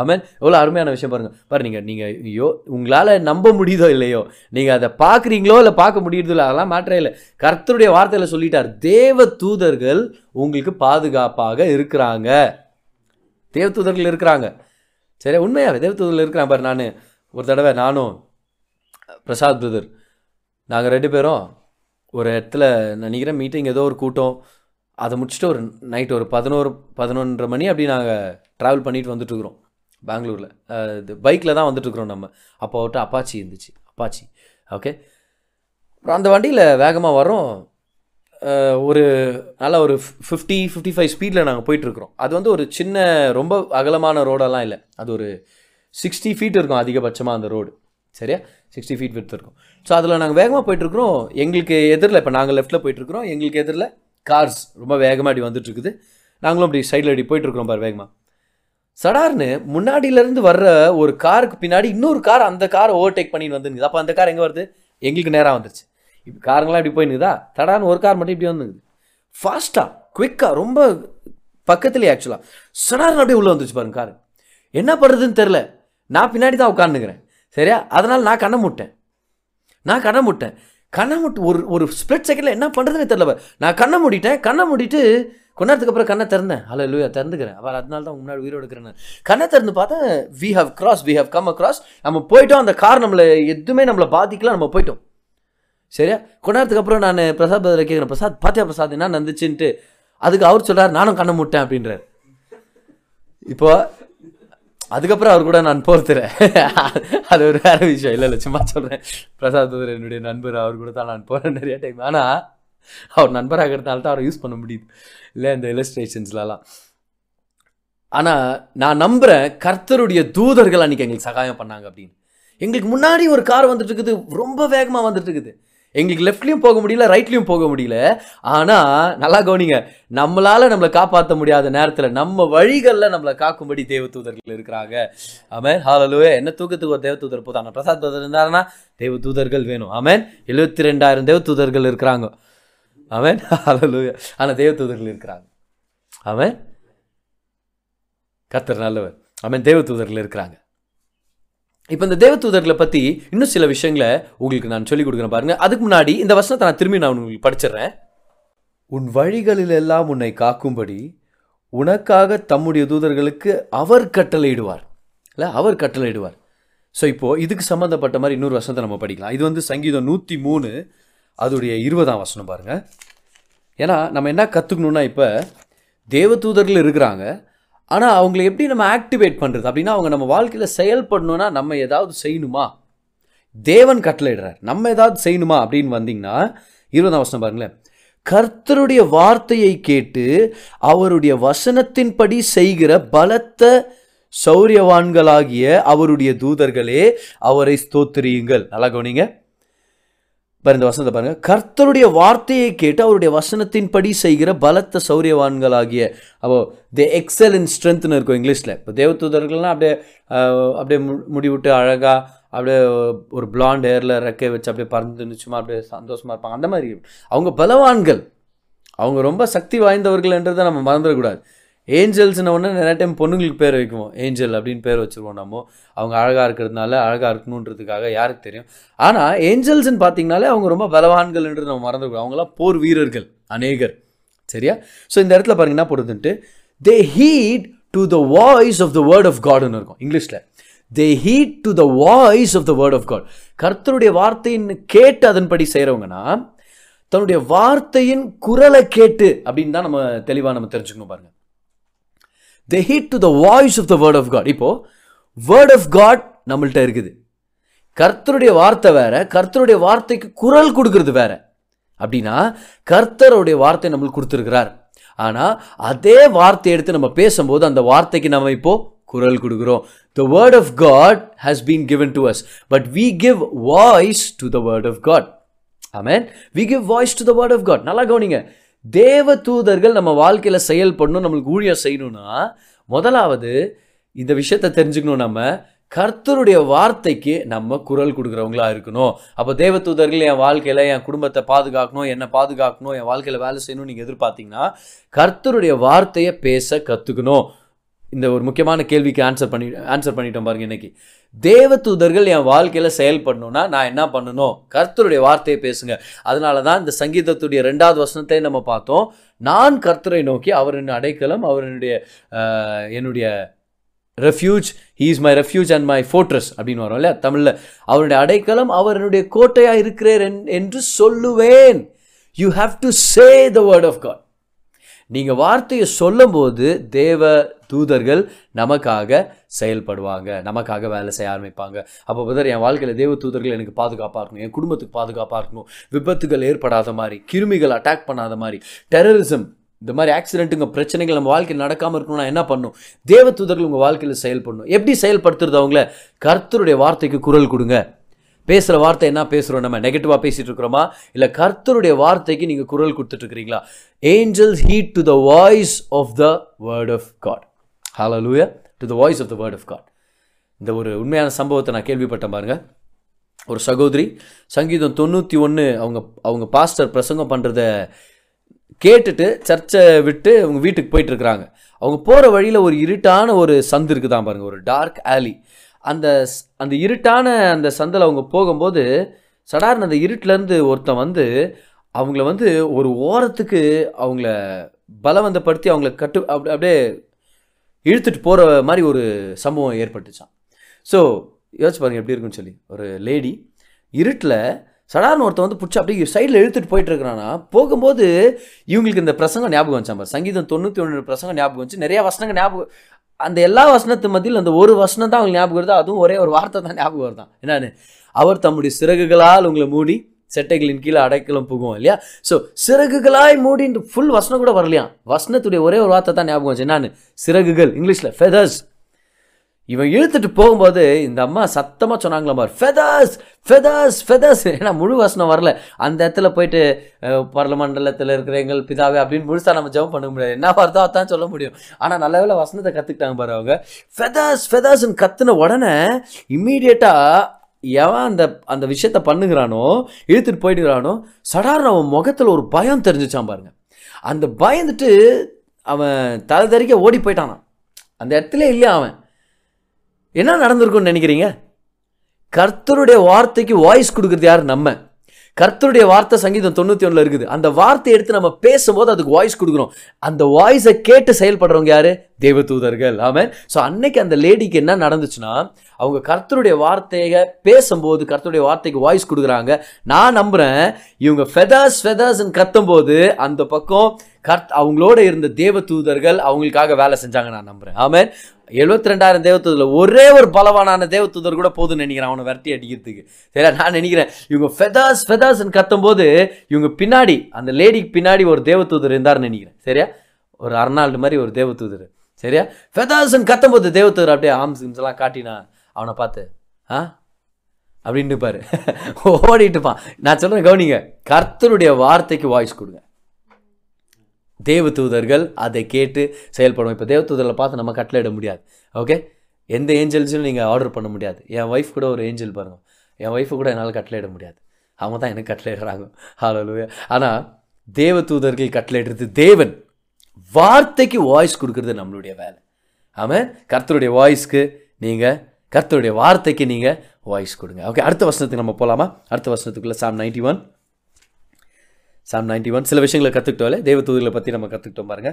ஆமென் எவ்வளோ அருமையான விஷயம் பாருங்க. பாரு நீங்கள் நீங்கள் ஐயோ உங்களால் நம்ப முடியுதோ இல்லையோ? நீங்கள் அதை பார்க்குறீங்களோ இல்லை பார்க்க முடியுறதோ இல்லை அதெல்லாம் மாற்றே இல்லை. கர்த்தருடைய வார்த்தையில் சொல்லிட்டார் தேவ தூதர்கள் உங்களுக்கு பாதுகாப்பாக இருக்கிறாங்க. தேவ தூதர்கள் இருக்கிறாங்க. சரி உண்மையாக தேவ இருக்கிறேன் இருக்கிறாங்க பாரு நான். ஒரு தடவை நானும் பிரசாத் பிரதர் நாங்கள் ரெண்டு பேரும் ஒரு இடத்துல நினைக்கிறேன் மீட்டிங் ஏதோ ஒரு கூட்டம். அதை முடிச்சுட்டு ஒரு நைட் ஒரு பதினோரு பதினொன்றரை மணி அப்படி நாங்கள் ட்ராவல் பண்ணிட்டு வந்துட்டுருக்குறோம். பெங்களூரில். இது பைக்கில் தான் வந்துட்டுருக்குறோம் நம்ம. அப்போ விட்டு அப்பாச்சி இருந்துச்சு. அப்பாச்சி. ஓகே அப்புறம் அந்த வண்டியில் வேகமாக வரோம் ஒரு நல்ல ஒரு ஃபிஃப்டி ஃபிஃப்டி ஃபைவ் ஸ்பீடில் நாங்கள் போயிட்டுருக்குறோம். அது வந்து ஒரு சின்ன ரொம்ப அகலமான ரோடெல்லாம் இல்லை. அது ஒரு சிக்ஸ்டி ஃபீட் இருக்கும் அதிகபட்சமாக அந்த ரோடு. சரியா? சிக்ஸ்டி ஃபீட் விட்டு இருக்கும். ஸோ அதில் நாங்கள் வேகமாக போயிட்டுருக்குறோம். எங்களுக்கு எதிரில் இப்போ நாங்கள் லெஃப்ட்டில் போயிட்டுருக்குறோம். எங்களுக்கு எதிரில் கார்ஸ் ரொம்ப வேகமாக அப்படி வந்துட்டு இருக்குது நாங்களும் அப்படி சைடில் அப்படி போயிட்டுருக்குறோம் பாரு வேகமாக சடார்னு முன்னாடியிலேருந்து வர்ற ஒரு காருக்கு பின்னாடி இன்னொரு கார் அந்த காரை ஓவர்டேக் பண்ணின்னு வந்துருக்குது. அப்போ அந்த கார் எங்கே வருது? எங்களுக்கு நேராக வந்துருச்சு. இப்போ காருங்களாம் இப்படி போயினுக்குதா? தடான்னு ஒரு கார் மட்டும் இப்படி வந்துருக்குது ஃபாஸ்ட்டாக குவிக்காக ரொம்ப பக்கத்துலேயே ஆக்சுவலாக சடார்னு அப்படியே உள்ளே வந்துச்சு பாருங்க கார். என்ன பண்ணுறதுன்னு தெரில நான் பின்னாடி தான் உட்காந்துக்கிறேன் சரியா? அதனால் நான் கண்ணை முட்டேன். நான் கண்ணை முட்டேன். கண்ணை முட்டு ஒரு ஒரு ஸ்பிளிட் செகண்டில் என்ன பண்ணுறதுன்னு தெரில நான் கண்ணை மூடிட்டேன். கண்ணை மூடிட்டு கொஞ்ச நேரத்துக்கு அப்புறம் கண்ணை திறந்தேன். ஹலோ லூயா திறந்துக்கிறேன். அவர் அதனால தான் முன்னாடி உயிரோடு இருக்கிறேன் கண்ணை திறந்து பார்த்தா we have cross we have come across நம்ம போயிட்டோம். அந்த கார் நம்மளை எதுவுமே நம்மளை பாதிக்கலாம் நம்ம போயிட்டோம். சரியா? கொஞ்ச நேரத்துக்கு அப்புறம் நான் பிரசாத் பதில் கேட்குறேன் பிரசாத் பாத்தியா பிரசாத் என்ன நடந்துச்சுன்ட்டு? அதுக்கு அவர் சொல்கிறார் நானும் கண்ணை மூட்டேன் அப்படின்றார். இப்போ அதுக்கப்புறம் அவர் கூட நான் போர்த்துறேன் அது ஒரு வேற விஷயம். இல்லை இல்லை சும்மா சொல்கிறேன் பிரசாத் பதில் என்னுடைய நண்பர் அவர் கூட தான் நான் போகிறேன் நிறைய டைம் ஆனால் அவர் நண்பராக இருக்கிறதுனால தான் அவரை யூஸ் பண்ண முடியுது. இல்லை இந்த இலஸ்ட்ரேஷன்ஸ்லலாம் ஆனால் நான் நம்புகிறேன் கர்த்தருடைய தூதர்கள் அன்றைக்கி எங்களுக்கு சகாயம் பண்ணாங்க அப்படின்னு. எங்களுக்கு முன்னாடி ஒரு கார் வந்துட்டு இருக்குது ரொம்ப வேகமாக வந்துட்டு இருக்குது. எங்களுக்கு லெஃப்ட்லையும் போக முடியல ரைட்லையும் போக முடியல. ஆனால் நல்லா கவனிங்க. நம்மளால் நம்மளை காப்பாற்ற முடியாத நேரத்தில் நம்ம வழிகளில் நம்மளை காக்கும்படி தேவதூதர்கள் இருக்கிறாங்க. ஆமேன். ஹாலலுவே என்ன தூக்கத்துக்கு ஒரு தேவதூதர் போதாங்க பிரசாத் தூதர் இருந்தாருன்னா தேவதூதர்கள் வேணும். ஆமேன். எழுபத்தி ரெண்டாயிரம் தேவதூதர்கள் இருக்கிறாங்க. ஆமேன். ஹாலலுவே ஆனால் தேவதூதர்கள் இருக்கிறாங்க. ஆமேன். கத்தர் நல்லவர். ஆமேன். தேவதூதர்கள் இருக்கிறாங்க. இப்போ இந்த தேவதூதர்களை பற்றி இன்னும் சில விஷயங்களை உங்களுக்கு நான் சொல்லிக் கொடுக்குறேன் பாருங்க. அதுக்கு முன்னாடி இந்த வசனத்தை நான் திரும்பி நான் உங்களுக்கு படிச்சிடுறேன். உன் வழிகளில் எல்லாம் உன்னை காக்கும்படி உனக்காக தம்முடைய தூதர்களுக்கு அவர் கட்டளையிடுவார். இல்லை அவர் கட்டளையிடுவார். ஸோ இப்போது இதுக்கு சம்மந்தப்பட்ட மாதிரி இன்னொரு வசனத்தை நம்ம படிக்கலாம். இது வந்து சங்கீதம் நூற்றி மூணு அதோடைய இருபதாம் வசனம் பாருங்கள் ஏன்னா நம்ம என்ன கற்றுக்கணுன்னா இப்போ தேவதூதர்கள் இருக்கிறாங்க. ஆனால் அவங்கள எப்படி நம்ம ஆக்டிவேட் பண்ணுறது அப்படின்னா அவங்க நம்ம வாழ்க்கையில் செயல்படணுன்னா நம்ம ஏதாவது செய்யணுமா? தேவன் கட்டளையிடுறார். நம்ம ஏதாவது செய்யணுமா? அப்படின்னு வந்தீங்கன்னா இருபதாம் வருஷம் பாருங்களேன். கர்த்தருடைய வார்த்தையை கேட்டு அவருடைய வசனத்தின்படி செய்கிற பலத்த சௌரியவான்களாகிய அவருடைய தூதர்களே அவரை ஸ்தோத்திரியுங்கள். நல்லா கவனிங்க. பாரு இந்த வசனத்தை பாருங்க. கர்த்தருடைய வார்த்தையை கேட்டு அவருடைய வசனத்தின்படி செய்கிற பலத்த சௌரியவான்களாகிய அப்போ தி எக்ஸல் இன் ஸ்ட்ரென்த்னு இருக்கும் இங்கிலீஷில். இப்போ தேவதூதர்கள்லாம் அப்படியே அப்படியே மு- அழகாக அப்படியே ஒரு பிளாண்ட் ஹேரில் ரெக்கை வச்சு அப்படியே பறந்து சும்மா அப்படியே சந்தோஷமாக இருப்பாங்க. அந்த மாதிரி. அவங்க பலவான்கள். அவங்க ரொம்ப சக்தி வாய்ந்தவர்கள்ன்றதை நம்ம மறந்துடக்கூடாது. ஏஞ்சல்ஸ்னு ஒன்று நிறைய டைம் பொண்ணுங்களுக்கு பேர் வைக்குவோம். ஏஞ்சல் அப்படின்னு பேர் வச்சுருவோம் நம்ம. அவங்க அழகாக இருக்கிறதுனால அழகாக இருக்கணுன்றதுக்காக யாருக்கு தெரியும்? ஆனால் ஏஞ்சல்ஸ்னு பார்த்தீங்கனாலே அவங்க ரொம்ப பலவான்கள்ன்றது நம்ம மறந்துருக்கோம். அவங்களாம் போர் வீரர்கள் அநேகர். சரியா? ஸோ இந்த இடத்துல பாருங்க என்ன போடுதுன்ட்டு they heed to the voice of the word of காட்னு இருக்கும். இங்கிலீஷில். They heed to the voice of the word of God கர்த்தருடைய வார்த்தைன்னு கேட்டு அதன்படி செய்கிறவங்கன்னா தன்னுடைய வார்த்தையின் குரலை கேட்டு அப்படின்னு தான் நம்ம தெளிவாக நம்ம தெரிஞ்சுக்கணும் பாருங்கள் they heed to the voice of the word of God இப்போ வேர்ட் ஆஃப் காட் நம்மள்ட்ட இருக்குது. கர்த்தருடைய வார்த்தை வேற கர்த்தருடைய வார்த்தைக்கு குரல் கொடுக்கறது வேற. அப்படின்னா கர்த்தருடைய வார்த்தை நம்மளுக்கு கொடுத்துருக்கிறார். ஆனால் அதே வார்த்தை எடுத்து நம்ம பேசும்போது அந்த வார்த்தைக்கு நம்ம இப்போது குரல் கொடுக்குறோம். The word of God has been given to us but we give voice to the word of God amen we give voice to the word of God நல்லா கவனிங்க. தேவ தூதர்கள் நம்ம வாழ்க்கையில் செயல்படணும் நம்மளுக்கு ஊழியம் செய்யணும்னா முதலாவது இந்த விஷயத்தை தெரிஞ்சுக்கணும் நம்ம. கர்த்தருடைய வார்த்தைக்கு நம்ம குரல் கொடுக்குறவங்களா இருக்கணும். அப்போ தேவ தூதர்கள் என் வாழ்க்கையில் என் குடும்பத்தை பாதுகாக்கணும் என்னை பாதுகாக்கணும் என் வாழ்க்கையில் வேலை செய்யணும்னு நீங்கள் எதிர்பார்த்தீங்கன்னா கர்த்தருடைய வார்த்தையை பேச கற்றுக்கணும் இந்த ஒரு முக்கியமான கேள்விக்கு ஆன்சர் பண்ணி ஆன்சர் பண்ணிட்டோம் பாருங்க இன்னைக்கு. தேவ தூதர்கள் என் வாழ்க்கையில் செயல்படணும்னா நான் என்ன பண்ணணும்? கர்த்தருடைய வார்த்தையை பேசுங்க. அதனால தான் இந்த சங்கீதத்துடைய ரெண்டாவது வசனத்தை நம்ம பார்த்தோம். நான் கர்த்தரை நோக்கி அவர் அடைக்கலம் அவர் என்னுடைய என்னுடைய refuge he is my refuge and my fortress அப்படின்னு வரும் இல்லையா? தமிழில் அவருடைய அடைக்கலம் அவர் என்னுடைய கோட்டையாக இருக்கிறேன் என்று சொல்லுவேன். You have to say the word of God நீங்கள் வார்த்தையை சொல்லும்போது தேவ தூதர்கள் நமக்காக செயல்படுவாங்க நமக்காக வேலை செய்ய ஆரம்பிப்பாங்க. அப்போ பதர் என் வாழ்க்கையில் தேவ தூதர்கள் எனக்கு பாதுகாப்பாக இருக்கணும் என் குடும்பத்துக்கு பாதுகாப்பாக இருக்கணும். விபத்துகள் ஏற்படாத மாதிரி கிருமிகள் அட்டாக் பண்ணாத மாதிரி டெரரிசம் இந்த மாதிரி ஆக்சிடென்ட்டுங்க பிரச்சனைகள் நம்ம வாழ்க்கையில் நடக்காமல் இருக்கணும்னா என்ன பண்ணும்? தேவ தூதர்கள் உங்கள் வாழ்க்கையில் செயல்படணும். எப்படி செயல்படுத்துறது அவங்கள? கர்த்தருடைய வார்த்தைக்கு குரல் கொடுங்க. பேசுகிற வார்த்தை என்ன பேசுகிறோம் நம்ம? நெகட்டிவாக பேசிகிட்டு இருக்கிறோமா? இல்லை கர்த்தருடைய வார்த்தைக்கு நீங்கள் குரல் கொடுத்துட்டு இருக்கிறீங்களா? Angels heed to the voice of the word of God hallelujah to the voice of the word of God இந்த ஒரு உண்மையான சம்பவத்தை நான் கேள்விப்பட்டேன் பாருங்கள் ஒரு சகோதரி சங்கீதம் தொண்ணூற்றி ஒன்று அவங்க அவங்க பாஸ்டர் பிரசங்கம் பண்ணுறத கேட்டுட்டு சர்ச்சை விட்டு அவங்க வீட்டுக்கு போயிட்டுருக்குறாங்க. அவங்க போகிற வழியில் ஒரு இருட்டான ஒரு சந்து இருக்குதான் பாருங்கள் ஒரு டார்க் ஆலி அந்த அந்த இருட்டான அந்த சந்தில் அவங்க போகும்போது சடார்னு அந்த இருட்டிலேருந்து ஒருத்தன் வந்து அவங்கள வந்து ஒரு ஓரத்துக்கு அவங்கள பலவந்தப்படுத்தி அவங்கள கட்டு அப்படி அப்படியே இழுத்துட்டு போகிற மாதிரி ஒரு சம்பவம் ஏற்பட்டுச்சான் ஸோ யோசிச்சு பாருங்க எப்படி இருக்குன்னு சொல்லி. ஒரு லேடி இருட்டில் சடார்னு ஒருத்தன் வந்து பிடிச்சி அப்படியே சைடில் இழுத்துட்டு போயிட்டு இருக்கிறானா போகும்போது இவங்களுக்கு இந்த பிரசங்கம் ஞாபகம் வந்துச்சாம் பாரு. சங்கீதம் தொண்ணூற்றி ஒன்று பிரசங்கம் ஞாபகம் வந்துச்சு. நிறையா வசனங்கள் ஞாபகம் அந்த எல்லா வசனத்து மத்தியில் அந்த ஒரு வசனம் தான் அவங்களுக்கு ஞாபகம் வருது? அதுவும் ஒரே ஒரு வார்த்தை தான் ஞாபகம் வருதான் என்னன்னு? அவர் தம்முடைய சிறகுகளால் உங்களை மூடி செட்டைகளின் கீழே அடைக்கலம் புகும் இல்லையா? ஸோ சிறகுகளாய் மூடின்ற ஃபுல் வசனம் கூட வரலையா? வசனத்துடைய ஒரே ஒரு வார்த்தை தான் ஞாபகம் வச்சு என்னன்னு? சிறகுகள் இங்கிலீஷில் ஃபெதர்ஸ் இவன் இழுத்துட்டு போகும்போது இந்த அம்மா சத்தமாக சொன்னாங்களா மாதிரி ஃபெதர்ஸ் ஃபெதர்ஸ் ஃபெதர்ஸ் ஏன்னா முழு வசனம் வரல. அந்த இடத்துல போயிட்டு அஹ், பரலமண்டலத்தில் இருக்கிற எங்கள் பிதாவே அப்படின்னு முழுசாக நம்ம ஜெபம் பண்ண முடியாது. என்ன வார்த்தோ அதான் சொல்ல முடியும். ஆனால் நல்ல வேலை வசனத்தை கற்றுக்கிட்டாங்க பாரு அவங்க. ஃபெதர்ஸ் ஃபெதர்ஸ்ன்னு கத்துன உடனே இம்மீடியட்டாக எவன் அந்த அந்த விஷயத்த பண்ணுகிறானோ இழுத்துட்டு போயிட்டுக்கிறானோ சடார்னு அவன் முகத்தில் ஒரு பயம் தெரிஞ்சிச்சான் பாருங்க. அந்த பயந்துட்டு அவன் தலை தறிக்க ஓடி போயிட்டானான் அந்த இடத்துல இல்லையா அவன்? என்ன நடந்திருக்குன்னு நினைக்கிறீங்க? கர்த்தருடைய வார்த்தைக்கு வாய்ஸ் கொடுக்குறது யார்? நம்ம. கர்த்தருடைய வார்த்தை சங்கீதம் தொண்ணூற்றி ஒன்றில் இருக்குது. அந்த வார்த்தையை எடுத்து நம்ம பேசும்போது அதுக்கு வாய்ஸ் கொடுக்குறோம். அந்த வாய்ஸை கேட்டு செயல்படுறவங்க யாரு? தேவதூதர்கள் ஆமாம் ஸோ அன்னைக்கு அந்த லேடிக்கு என்ன நடந்துச்சுன்னா அவங்க கர்த்தருடைய வார்த்தையை பேசும்போது கர்த்தருடைய வார்த்தைக்கு வாய்ஸ் கொடுக்குறாங்க. நான் நம்புகிறேன் இவங்க ஃபெதர்ஸ் ஃபெதர்ஸ்ன்னு கத்தும்போது அந்த பக்கம் கர்த் அவங்களோட இருந்த தேவதூதர்கள் அவங்களுக்காக வேலை செஞ்சாங்க நான் நம்புகிறேன் ஆமாம் எழுபத்தி ரெண்டாயிரம் தேவதூதரில் ஒரே ஒரு பலவானான தேவதூதர் கூட போதும்னு நினைக்கிறேன். அவனை விரட்டி அடிக்கிறதுக்கு. சரியா? நான் நினைக்கிறேன். இவங்க ஃபெதர்ஸ் ஃபெதர்ஸ்ன்னு கத்தும்போது இவங்க பின்னாடி அந்த லேடிக்கு பின்னாடி ஒரு தேவத்தூதர் இருந்தாருன்னு நினைக்கிறேன். சரியா? ஒரு அர்னால்டு மாதிரி ஒரு தேவத்தூதர் சரியா? ஃபெதர்ஸ்ன்னு கத்தும்போது தேவத்தூதர் அப்படியே ஆம்ஸ் எல்லாம் காட்டினா அவனை பார்த்து ஆ? அப்படின்னு பாரு ஓடிட்டுப்பான் நான் சொல்கிறேன் கவனிங்க. கர்த்தருடைய வார்த்தைக்கு வாய்ஸ் கொடுங்க. தேவதூதர்கள் அதை கேட்டு செயல்படும். இப்போ தேவதூதர்களை பார்த்து நம்ம கட்டளையிட முடியாது. ஓகே எந்த ஏஞ்சல்ஸும் நீங்கள் ஆர்டர் பண்ண முடியாது. என் ஒய்ஃப் கூட ஒரு ஏஞ்சல் பாருங்க. என் ஒய்ஃபு கூட என்னால் கட்டளையிட முடியாது. அவங்க தான் எனக்கு கட்டளையிடுறாங்க ஹalleluya ஆனால் தேவதூதர்கள் கட்டளையிடுறது தேவன். வார்த்தைக்கு வாய்ஸ் கொடுக்கறது நம்மளுடைய வேலை. ஆமாம் கர்த்தருடைய வாய்ஸ்க்கு நீங்கள் கர்த்தருடைய வார்த்தைக்கு நீங்கள் வாய்ஸ் கொடுங்க. ஓகே அடுத்த வசனத்துக்கு நம்ம போகலாமா அடுத்த வசனத்துக்குள்ளே psalm ninety one psalm ninety one சில விஷயங்களை கற்றுக்கிட்டோம்ல தேவதூதர்களை பற்றி நம்ம கற்றுக்கிட்டோம் பாருங்க.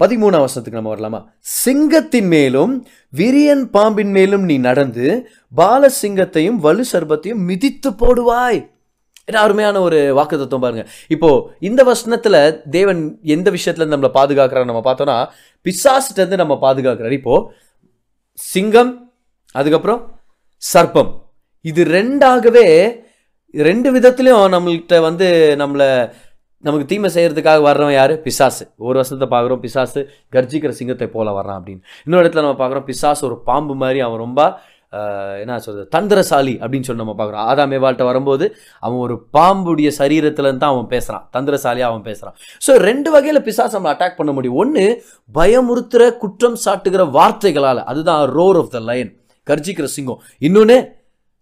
பதிமூணாம் வருஷத்துக்கு நம்ம வரலாமா? சிங்கத்தின் மேலும் விரியன் பாம்பின் மேலும் நீ நடந்து பால சிங்கத்தையும் வலு சர்பத்தையும் மிதித்து போடுவாய். என்ன அருமையான ஒரு வாக்கு தத்துவம் பாருங்க. இப்போ இந்த வசனத்துல தேவன் எந்த விஷயத்துல இருந்து நம்மளை பாதுகாக்கிறார் நம்ம பார்த்தோம்னா பிசாசிட்ட இருந்து நம்ம பாதுகாக்கிறார். இப்போ சிங்கம் அதுக்கப்புறம் சர்ப்பம். இது ரெண்டாகவே ரெண்டு விதத்துலையும் நம்மள்கிட்ட வந்து நம்மளை நமக்கு தீமை செய்கிறதுக்காக வர்றவன் யார்? பிசாசு. ஒரு வருஷத்தை பார்க்குறோம் பிசாசு கர்ஜிக்கிற சிங்கத்தை போல வர்றான் அப்படின்னு. இன்னொரு இடத்துல நம்ம பார்க்குறோம் பிசாசு ஒரு பாம்பு மாதிரி அவன் ரொம்ப என்ன சொல்றது தந்திரசாலி அப்படின்னு சொல்லி நம்ம பார்க்குறோம். ஆதாமே வாழ்கிட்ட வரும்போது அவன் ஒரு பாம்புடைய சரீரத்துலேருந்து தான் அவன் பேசுகிறான் தந்திரசாலியாக அவன் பேசுகிறான் ஸோ ரெண்டு வகையில் பிசாஸ் நம்மளை அட்டாக் பண்ண முடியும். ஒன்று பயமுறுத்துகிற குற்றம் சாட்டுகிற வார்த்தைகளால். அதுதான் ரோர் ஆஃப் த லயன் கர்ஜிக்கிற சிங்கம். இன்னொன்று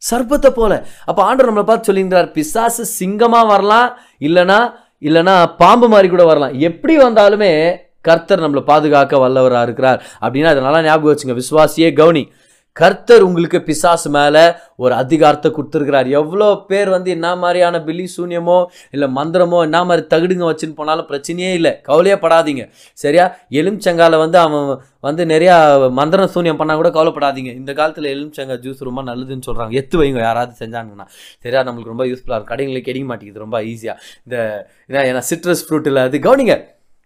சர்ப்பத்தை போல. அப்போ ஆண்டவர் நம்மளை பார்த்து சொல்லியிருந்தார் பிசாசு சிங்கமாக வரலாம் இல்லைனா இல்லைனா பாம்பு மாதிரி கூட வரலாம். எப்படி வந்தாலுமே கர்த்தர் நம்மளை பாதுகாக்க வல்லவராக இருக்கிறார். அப்படின்னா அதனால ஞாபகம் வச்சுங்க. விசுவாசியே கவுனி. கர்த்தர் உங்களுக்கு பிசாசு மேலே ஒரு அதிகாரத்தை கொடுத்துருக்கிறார். எவ்வளோ பேர் வந்து என்ன மாதிரியான பில்லி சூன்யமோ இல்லை மந்திரமோ என்ன மாதிரி தகுடுங்க வச்சுன்னு போனாலும் பிரச்சனையே இல்லை. கவலையே படாதீங்க. சரியா? எலுமிச்சங்கால வந்து அவன் வந்து நிறையா மந்திரம் சூன்யம் பண்ணால் கூட கவலைப்படாதீங்க. இந்த காலத்தில் எலுமிச்சங்கா ஜூஸ் ரொம்ப நல்லதுன்னு சொல்கிறாங்க எத்து வைங்க யாராவது செஞ்சாங்கன்னா. சரியா? நம்மளுக்கு ரொம்ப யூஸ்ஃபுல்லாக இருக்கும். கடைங்களுக்கு கிடைக்க மாட்டேங்குது. ரொம்ப ஈஸியாக இந்த இதான் ஏன்னா சிட்ரஸ் ஃப்ரூட்டில் அது கவனிங்க.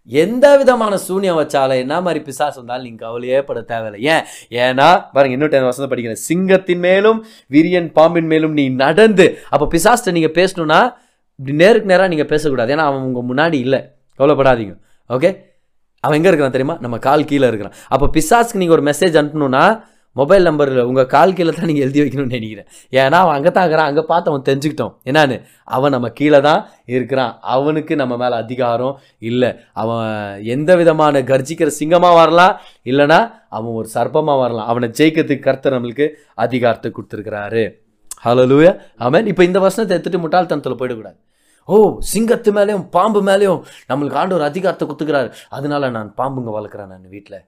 எந்த விதமான சூன்யம் வச்சாலும் என்ன மாதிரி பிசாசு வந்தாலும் நீங்கள் கவலையே பட தேவையில்லை. ஏன்? ஏன்னா பாருங்க இன்னும் டைம் வசனம் படிக்கிறேன் சிங்கத்தின் மேலும் விரியன் பாம்பின் மேலும் நீ நடந்து அப்போ பிசாஸ்ட்டை நீங்கள் பேசணும்னா இப்படி நேருக்கு நேராக நீங்கள் பேசக்கூடாது. ஏன்னா அவன் உங்கள் முன்னாடி இல்லை. கவலைப்படாதீங்க. ஓகே அவன் எங்கே இருக்கிறான் தெரியுமா? நம்ம கால் கீழே இருக்கிறான். அப்போ பிசாஸ்க்கு நீங்கள் ஒரு மெசேஜ் அனுப்பணும்னா மொபைல் நம்பரில் உங்கள் கால் கீழே தான் நீங்கள் எழுதி வைக்கணும்னு நினைக்கிறேன். ஏன்னா அவன் அங்கே தான் இருக்கிறான். அங்கே பார்த்து அவன் தெரிஞ்சுக்கிட்டோம். என்னான்னு? அவன் நம்ம கீழே தான் இருக்கிறான். அவனுக்கு நம்ம மேலே அதிகாரம் இல்லை. அவன் எந்த விதமான கர்ஜிக்கிற சிங்கமாக வரலாம்? இல்லைனா அவன் ஒரு சர்ப்பமாக வரலாம். அவனை ஜெயிக்கிறதுக்கு கர்த்தர் நம்மளுக்கு அதிகாரத்தை கொடுத்துருக்கிறாரு. ஹலோ லூயா அவன் இப்போ இந்த வருஷத்தை எடுத்துட்டு முட்டாள்தனத்தில் போயிடக்கூடாது. ஓ சிங்கத்து மேலேயும் பாம்பு மேலேயும் நம்மளுக்கு ஆண்டு ஒரு அதிகாரத்தை கொடுத்துக்கிறாரு. அதனால நான் பாம்புங்க வளர்க்குறேன் நான் வீட்டில்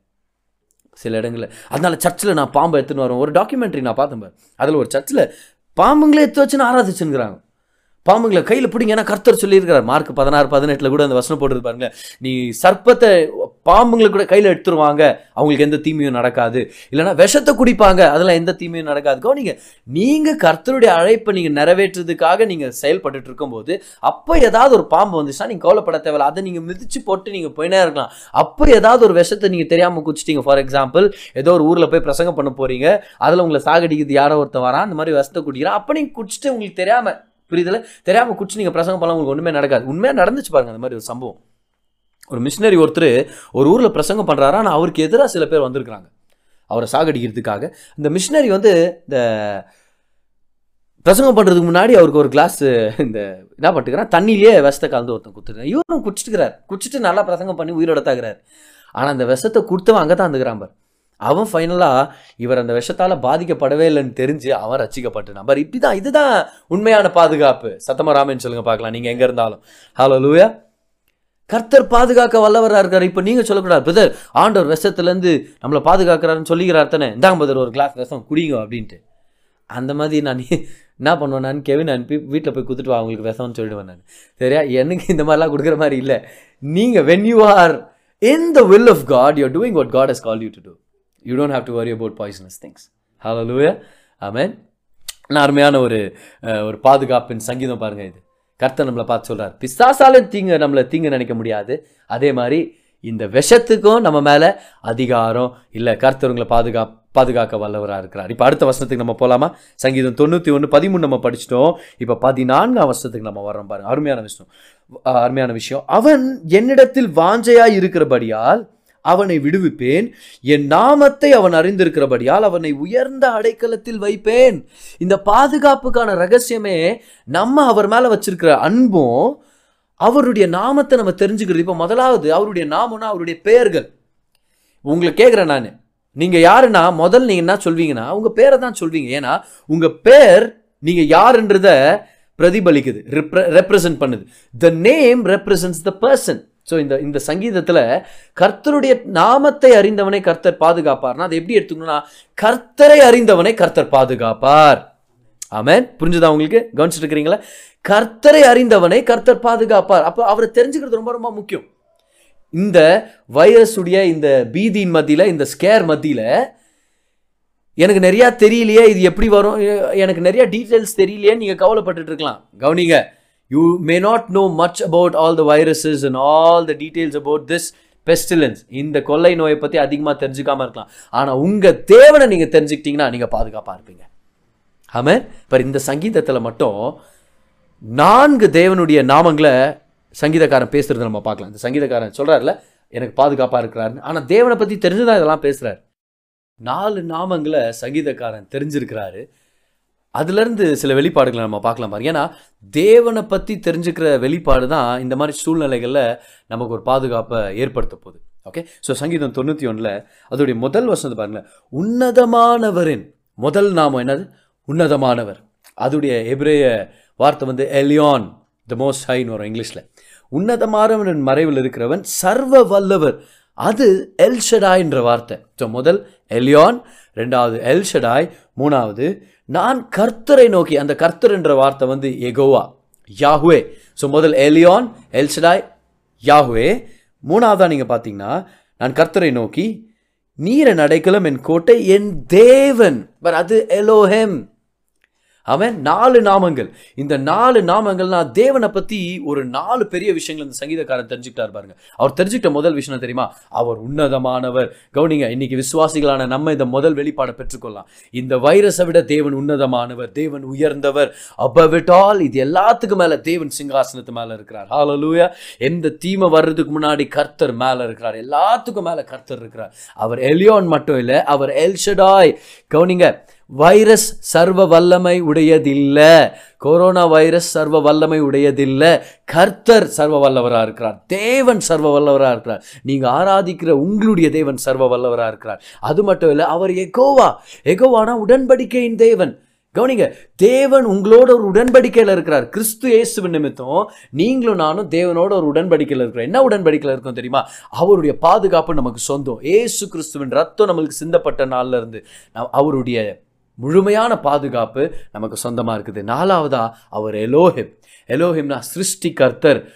சில இடங்களில். அதனால் சர்ச்சில் நான் பாம்பை எடுத்துன்னு வரோம் ஒரு டாக்குமெண்ட்ரி நான் பார்த்தேன் அதில் ஒரு சர்ச்சில் பாம்புங்களே எடுத்து வச்சுன்னு ஆராதிச்சுங்கிறாங்க பாம்புங்களை கையில் பிடிங்க ஏன்னா கர்த்தர் சொல்லியிருக்கிறார். மார்க் பதினாறு பதினெட்டில் கூட அந்த வசனம் போட்டுருப்பாருங்க. நீ சர்ப்பத்தை பாம்புங்களை கூட கையில் எடுத்துருவாங்க. அவங்களுக்கு எந்த தீமையும் நடக்காது. இல்லைன்னா விஷத்தை குடிப்பாங்க. அதெல்லாம் எந்த தீமையும் நடக்காது. கவனிங்க நீங்கள் கர்த்தருடைய அழைப்பை நீங்கள் நிறைவேற்றுறதுக்காக நீங்கள் செயல்பட்டுட்டு இருக்கும்போது அப்போ ஏதாவது ஒரு பாம்பு வந்துச்சுன்னா நீங்கள் கவலைப்பட தேவையில்ல. அதை நீங்கள் மிதிச்சு போட்டு நீங்கள் போயினே இருக்கலாம். அப்போ ஏதாவது ஒரு விஷத்தை நீங்கள் தெரியாமல் குடிச்சிட்டீங்க. ஃபார் எக்ஸாம்பிள் ஏதோ ஒரு ஊரில் போய் பிரசங்கம் பண்ண போகிறீங்க அதில் உங்களை சாகடிக்குது. யாரோ ஒருத்தன் வரான். அந்த மாதிரி விஷத்தை குடிக்கிறான். அப்போ நீங்கள் குடிச்சிட்டு உங்களுக்கு தெரியாமல் புரியுதுல தெரியாமல் குடிச்சு நீங்கள் பிரசங்கம் பண்ணலாம். உங்களுக்கு ஒன்றுமே நடக்காது. உண்மையாக நடந்துச்சு பாருங்க அந்த மாதிரி ஒரு சம்பவம். ஒரு மிஷினரி ஒருத்தர் ஒரு ஊரில் பிரசங்கம் பண்ணுறாரு ஆனால் அவருக்கு எதிராக சில பேர் வந்திருக்கிறாங்க. அவரை சாகடிக்கிறதுக்காக. இந்த மிஷினரி வந்து இந்த பிரசங்கம் பண்ணுறதுக்கு முன்னாடி அவருக்கு ஒரு கிளாஸ் இந்த என்ன பண்ணிட்டுக்கிறான் தண்ணியிலேயே விஷத்தை கலந்து ஒருத்தன் குத்துருக்கான் இவரும் குடிச்சிட்டுக்கிறார் குடிச்சிட்டு நல்லா பிரசங்கம் பண்ணி உயிரோட தாக்குறாரு. ஆனால் அந்த விஷத்தை கொடுத்தவன் அங்கே தான் இருந்துக்கிறான் பார். அவன் ஃபைனலாக இவர் அந்த விஷத்தால் பாதிக்கப்படவே இல்லைன்னு தெரிஞ்சு அவன் ரசிக்கப்பட்ட நம்பர் இப்படி தான் இதுதான் உண்மையான பாதுகாப்பு. சத்தமராமன் சொல்லுங்கள் பார்க்கலாம். நீங்கள் எங்கே இருந்தாலும். ஹலோ லூயா கர்த்தர் பாதுகாக்க வல்லவராக இருக்கார். இப்போ நீங்கள் சொல்லக்கூடாது பிரதர் ஆண்டவர் விஷத்துலேருந்து நம்மளை பாதுகாக்கிறாருன்னு சொல்லிக்கிறார் தானே? இந்தாங்க பிரதர் ஒரு கிளாஸ் விஷம் குடிங்க அப்படின்ட்டு. அந்த மாதிரி நான் என்ன பண்ணுவேன் நான்? கெவின் அனுப்பி வீட்டில் போய் கொடுத்துட்டு வா அவங்களுக்கு விஷம்னு சொல்லிடுவேன் நான். சரியா? எனக்கு இந்த மாதிரிலாம் கொடுக்குற மாதிரி இல்லை. நீங்கள் when you are in the will of God you doing what God has call you to do you don't have to worry about poisonous things hallelujah amen அருமையான ஒரு ஒரு பாதுகாப்பின் சங்கீதம் பாருங்கள் இது. கர்த்தர் நம்மளை பார்த்து சொல்கிறார் பிசாசாலும் தீங்க நம்மளை தீங்கு நினைக்க முடியாது. அதே மாதிரி இந்த விஷத்துக்கும் நம்ம மேலே அதிகாரம் இல்லை. கர்த்தர் உங்களை பாதுகா பாதுகாக்க வல்லவராக இருக்கிறார். இப்போ அடுத்த வருஷத்துக்கு நம்ம போகலாமா சங்கீதம் தொண்ணூற்றி ஒன்று பதிமூணு நம்ம படிச்சிட்டோம். இப்போ பதினான்காம் வருஷத்துக்கு நம்ம வரோம் பாருங்க. அருமையான விஷயம். அருமையான விஷயம். அவன் என்னிடத்தில் வாஞ்சையாக இருக்கிறபடியால் அவனை விடுவிப்பேன். என் நாமத்தை அவன் அறிந்திருக்கிறபடியால் அவனை உயர்ந்த அடைக்கலத்தில் வைப்பேன். இந்த பாதுகாப்புக்கான ரகசியமே நம்ம அவர் மேலே வச்சிருக்கிற அன்பும் அவருடைய நாமத்தை நம்ம தெரிஞ்சுக்கிறது. இப்போ முதலாவது அவருடைய நாமம்னா அவருடைய பெயர்கள். உங்களை கேட்குறேன் நான். நீங்கள் யாருன்னா முதல் நீங்கள் என்ன சொல்வீங்கன்னா உங்கள் பேரை தான் சொல்வீங்க. ஏன்னா உங்கள் பேர் நீங்கள் யாருன்றத பிரதிபலிக்குது ரெப்ரசன்ட் பண்ணுது. The name represents the person so இந்த இந்த சங்கீதத்தில் கர்த்தருடைய நாமத்தை அறிந்தவனை கர்த்தர் பாதுகாப்பார்னா அதை எப்படி எடுத்துக்கணும்னா கர்த்தரை அறிந்தவனை கர்த்தர் பாதுகாப்பார். ஆமாம் புரிஞ்சுதா உங்களுக்கு? கவனிச்சுட்டு இருக்கிறீங்களா கர்த்தரை அறிந்தவனை கர்த்தர் பாதுகாப்பார். அப்போ அவரை தெரிஞ்சுக்கிறது ரொம்ப ரொம்ப முக்கியம். இந்த வைரஸுடைய இந்த பீதியின் மத்தியில் இந்த ஸ்கேர் மத்தியில் எனக்கு நிறையா தெரியலையே இது எப்படி வரும்? எனக்கு நிறையா டீட்டெயில்ஸ் தெரியலையே நீங்கள் கவலைப்பட்டுட்டு இருக்கலாம் கவனிங்க. You may not know much about all the viruses and all the details about this pestilence இந்த கொள்ளை நோயை பற்றி அதிகமாக தெரிஞ்சுக்காமல் இருக்கலாம். ஆனால் உங்கள் தேவனை நீங்கள் தெரிஞ்சுக்கிட்டீங்கன்னா நீங்கள் பாதுகாப்பாக இருப்பீங்க. ஆமே இப்போ இந்த சங்கீதத்தில் மட்டும் நான்கு தேவனுடைய நாமங்களை சங்கீதக்காரன் பேசுகிறத நம்ம பார்க்கலாம். இந்த சங்கீதக்காரன் சொல்கிறார்ல எனக்கு பாதுகாப்பாக இருக்கிறாருன்னு. ஆனால் தேவனை பற்றி தெரிஞ்சுதான் இதெல்லாம் பேசுகிறார் நாலு நாமங்களை சங்கீதக்காரன் தெரிஞ்சிருக்கிறாரு. அதுலேருந்து சில வெளிப்பாடுகளை நம்ம பார்க்கலாம் பாருங்க. ஏன்னா தேவனை பற்றி தெரிஞ்சுக்கிற வெளிப்பாடு தான் இந்த மாதிரி சூழ்நிலைகளில் நமக்கு ஒரு பாதுகாப்பை ஏற்படுத்த போகுது. ஓகே ஸோ சங்கீதம் தொண்ணூற்றி ஒன்றில் அதோடைய முதல் வசனத்தை பாருங்களேன் உன்னதமானவரின் முதல் நாமம் என்னது? உன்னதமானவர். அதோடைய எபிரேய வார்த்தை வந்து எலியான் த மோஸ்ட் ஹைன்னு வரும் இங்கிலீஷில். உன்னதமானவனின் மறைவில் இருக்கிறவன் சர்வ வல்லவர். அது எல்ஷடாய் என்ற வார்த்தை. ஸோ முதல் எலியான் ரெண்டாவது எல்ஷடாய் மூணாவது நான் கர்த்தரை நோக்கி அந்த கர்த்தர் என்ற வார்த்தை வந்து எகோவா யாஹுவே. ஸோ முதல் எலியான் எல்ஷடாய் யாஹுவே. மூணாவதா நீங்கள் பார்த்தீங்கன்னா நான் கர்த்தரை நோக்கி நீர நடைக்கலம் என் கோட்டை என் தேவன். பட் அது எலோஹெம் அவன் நாலு நாமங்கள். இந்த நாலு நாமங்கள்னா தேவனை பத்தி ஒரு நாலு பெரிய விஷயங்கள் இந்த சங்கீதக்காரன் தெரிஞ்சுக்கிட்டார் பாருங்க. அவர் தெரிஞ்சுக்கிட்ட முதல் விஷயம் தெரியுமா? அவர் உன்னதமானவர். கவுனிங்க இன்னைக்கு விசுவாசிகளான நம்ம இந்த முதல் வெளிப்பாடை பெற்றுக்கொள்ளலாம். இந்த வைரஸை விட தேவன் உன்னதமானவர் தேவன் உயர்ந்தவர். அபவிட்டால் இது எல்லாத்துக்கும் மேல தேவன் சிங்காசனத்து மேல இருக்கிறார். ஹாலலூயா எந்த தீமை வர்றதுக்கு முன்னாடி கர்த்தர் மேல இருக்கிறார். எல்லாத்துக்கும் மேல கர்த்தர் இருக்கிறார். அவர் எலியோன் மட்டும் இல்லை அவர் எல்ஷடாய். கவுனிங்க வைரஸ் சர்வ வல்லமை உடையதில்லை. கொரோனா வைரஸ் சர்வ வல்லமை உடையதில்லை. கர்த்தர் சர்வ வல்லவராக இருக்கிறார். தேவன் சர்வ வல்லவராக இருக்கிறார். நீங்கள் ஆராதிக்கிற உங்களுடைய தேவன் சர்வ வல்லவராக இருக்கிறார். அது மட்டும் இல்லை அவர் எகோவா எகோவானா உடன்படிக்கையின் தேவன். கவனிங்க தேவன் உங்களோட ஒரு உடன்படிக்கையில் இருக்கிறார். கிறிஸ்து இயேசு நிமித்தம் நீங்களும் நானும் தேவனோட ஒரு உடன்படிக்கையில் இருக்கிறோம். என்ன உடன்படிக்கையில் இருக்கோம் தெரியுமா? அவருடைய பாதுகாப்பு நமக்கு சொந்தம். ஏசு கிறிஸ்துவின் ரத்தம் நம்மளுக்கு சிந்தப்பட்ட நாள்ல இருந்து. அவருடைய முழுமையான பாதுகாப்பு நமக்கு சொந்தமாக இருக்குது. நாலாவதா அவர் எலோஹிம். எலோஹிம்னா சிருஷ்டி கர்த்தர்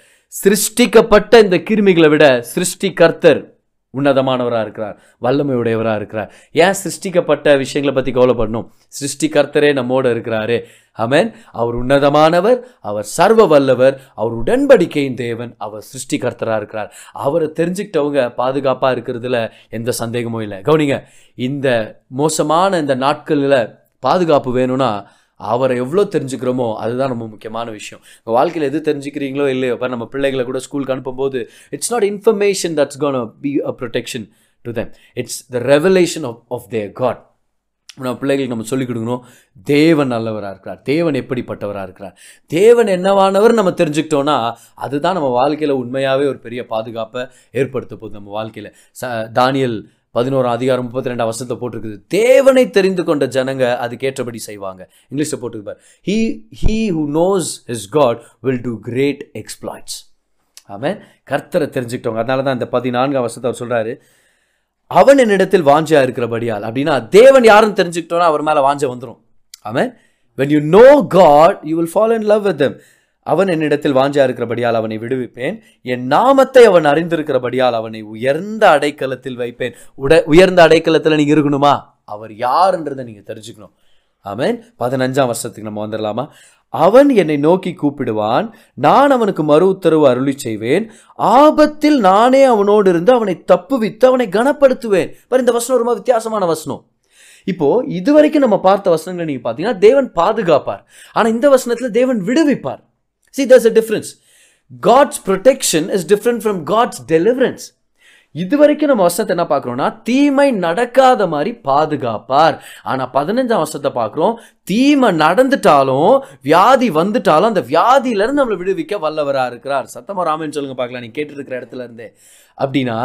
சிருஷ்டிக்கப்பட்ட இந்த கிருமிகளை விட சிருஷ்டி கர்த்தர் உன்னதமானவராக இருக்கிறார் வல்லமையுடையவராக இருக்கிறார். ஏன் சிருஷ்டிக்கப்பட்ட விஷயங்களை பற்றி கவலைப்படணும்? சிருஷ்டிகர்த்தரே நம்மோடு இருக்கிறாரு. அமேன் அவர் உன்னதமானவர் அவர் சர்வ வல்லவர் அவர் உடன்படிக்கையின் தேவன் அவர் சிருஷ்டிகர்த்தராக இருக்கிறார். அவரை தெரிஞ்சுக்கிட்டவங்க பாதுகாப்பாக இருக்கிறதுல எந்த சந்தேகமும் இல்லை. கவனிங்க இந்த மோசமான இந்த நாட்களில் பாதுகாப்பு வேணும்னா அவரை எவ்வளோ தெரிஞ்சுக்கிறோமோ அதுதான் ரொம்ப முக்கியமான விஷயம். உங்கள் வாழ்க்கையில் எது தெரிஞ்சுக்கிறீங்களோ இல்லையோ இப்போ நம்ம பிள்ளைகளை கூட ஸ்கூலுக்கு அனுப்பும்போது it's not information that's gonna be a protection to them it's the revelation of of their God நம்ம பிள்ளைகளுக்கு நம்ம சொல்லிக் கொடுக்கணும் தேவன் நல்லவராக இருக்கிறார். தேவன் எப்படிப்பட்டவராக இருக்கிறார். தேவன் என்னவானவர் நம்ம தெரிஞ்சுக்கிட்டோன்னா அதுதான் நம்ம வாழ்க்கையில் உண்மையாகவே ஒரு பெரிய பாதுகாப்பை ஏற்படுத்த போகுது நம்ம வாழ்க்கையில். ச தானியல் பதினோரு அதிகாரம் முப்பத்தி ரெண்டாம் வருஷத்தை போட்டிருக்குது. தேவனை தெரிந்து கொண்ட ஜனங்க அதுக்கேற்றபடி செய்வாங்க. இங்கிலீஷில் போட்டிருப்பார் he he who knows his God will do great exploits அவன் கர்த்தரை தெரிஞ்சுக்கிட்டவங்க. அதனால தான் இந்த பதினான்காம் வருஷத்தை அவர் சொல்கிறாரு அவன் என்னிடத்தில் வாஞ்சா இருக்கிறபடியால். அப்படின்னா தேவன் யாருன்னு தெரிஞ்சுக்கிட்டோன்னா அவர் மேலே வாஞ்ச வந்துடும் அவன் when you know God you will follow in love with them அவன் என்னிடத்தில் வாஞ்சா இருக்கிறபடியால் அவனை விடுவிப்பேன். என் நாமத்தை அவன் அறிந்திருக்கிறபடியால் அவனை உயர்ந்த அடைக்கலத்தில் வைப்பேன். உட உயர்ந்த அடைக்கலத்தில் நீங்கள் இருக்கணுமா? அவர் யாருன்றதை நீங்கள் தெரிஞ்சுக்கணும். ஆமேன். பதினஞ்சாம் வருஷத்துக்கு நம்ம வந்துடலாமா அவன் என்னை நோக்கி கூப்பிடுவான். நான் அவனுக்கு மறு உத்தரவு அருளி செய்வேன். ஆபத்தில் நானே அவனோடு இருந்து அவனை தப்புவித்து அவனை கனப்படுத்துவேன். பாரு இந்த வசனம் ரொம்ப வித்தியாசமான வசனம். இப்போ இதுவரைக்கும் நம்ம பார்த்த வசனங்களை நீங்க பார்த்தீங்கன்னா தேவன் பாதுகாப்பார். ஆனா இந்த வசனத்துல தேவன் விடுவிப்பார். See there's a difference. God's protection is different from god's deliverance. இதுவரைக்கும் நம்ம வசனத்தை என்ன பார்க்குறோம்னா தீமை நடக்காத மாதிரி பாதுகாப்பார். ஆனால் பதினஞ்சாம் வருஷத்தை பார்க்குறோம் தீமை நடந்துட்டாலும் வியாதி வந்துட்டாலும் அந்த வியாதியிலேருந்து நம்மளை விடுவிக்க வல்லவராக இருக்கிறார். சத்தமாக ராமன் சொல்லுங்க பார்க்கலாம். நீ கேட்டு இருக்கிற இடத்துல இருந்தே. அப்படின்னா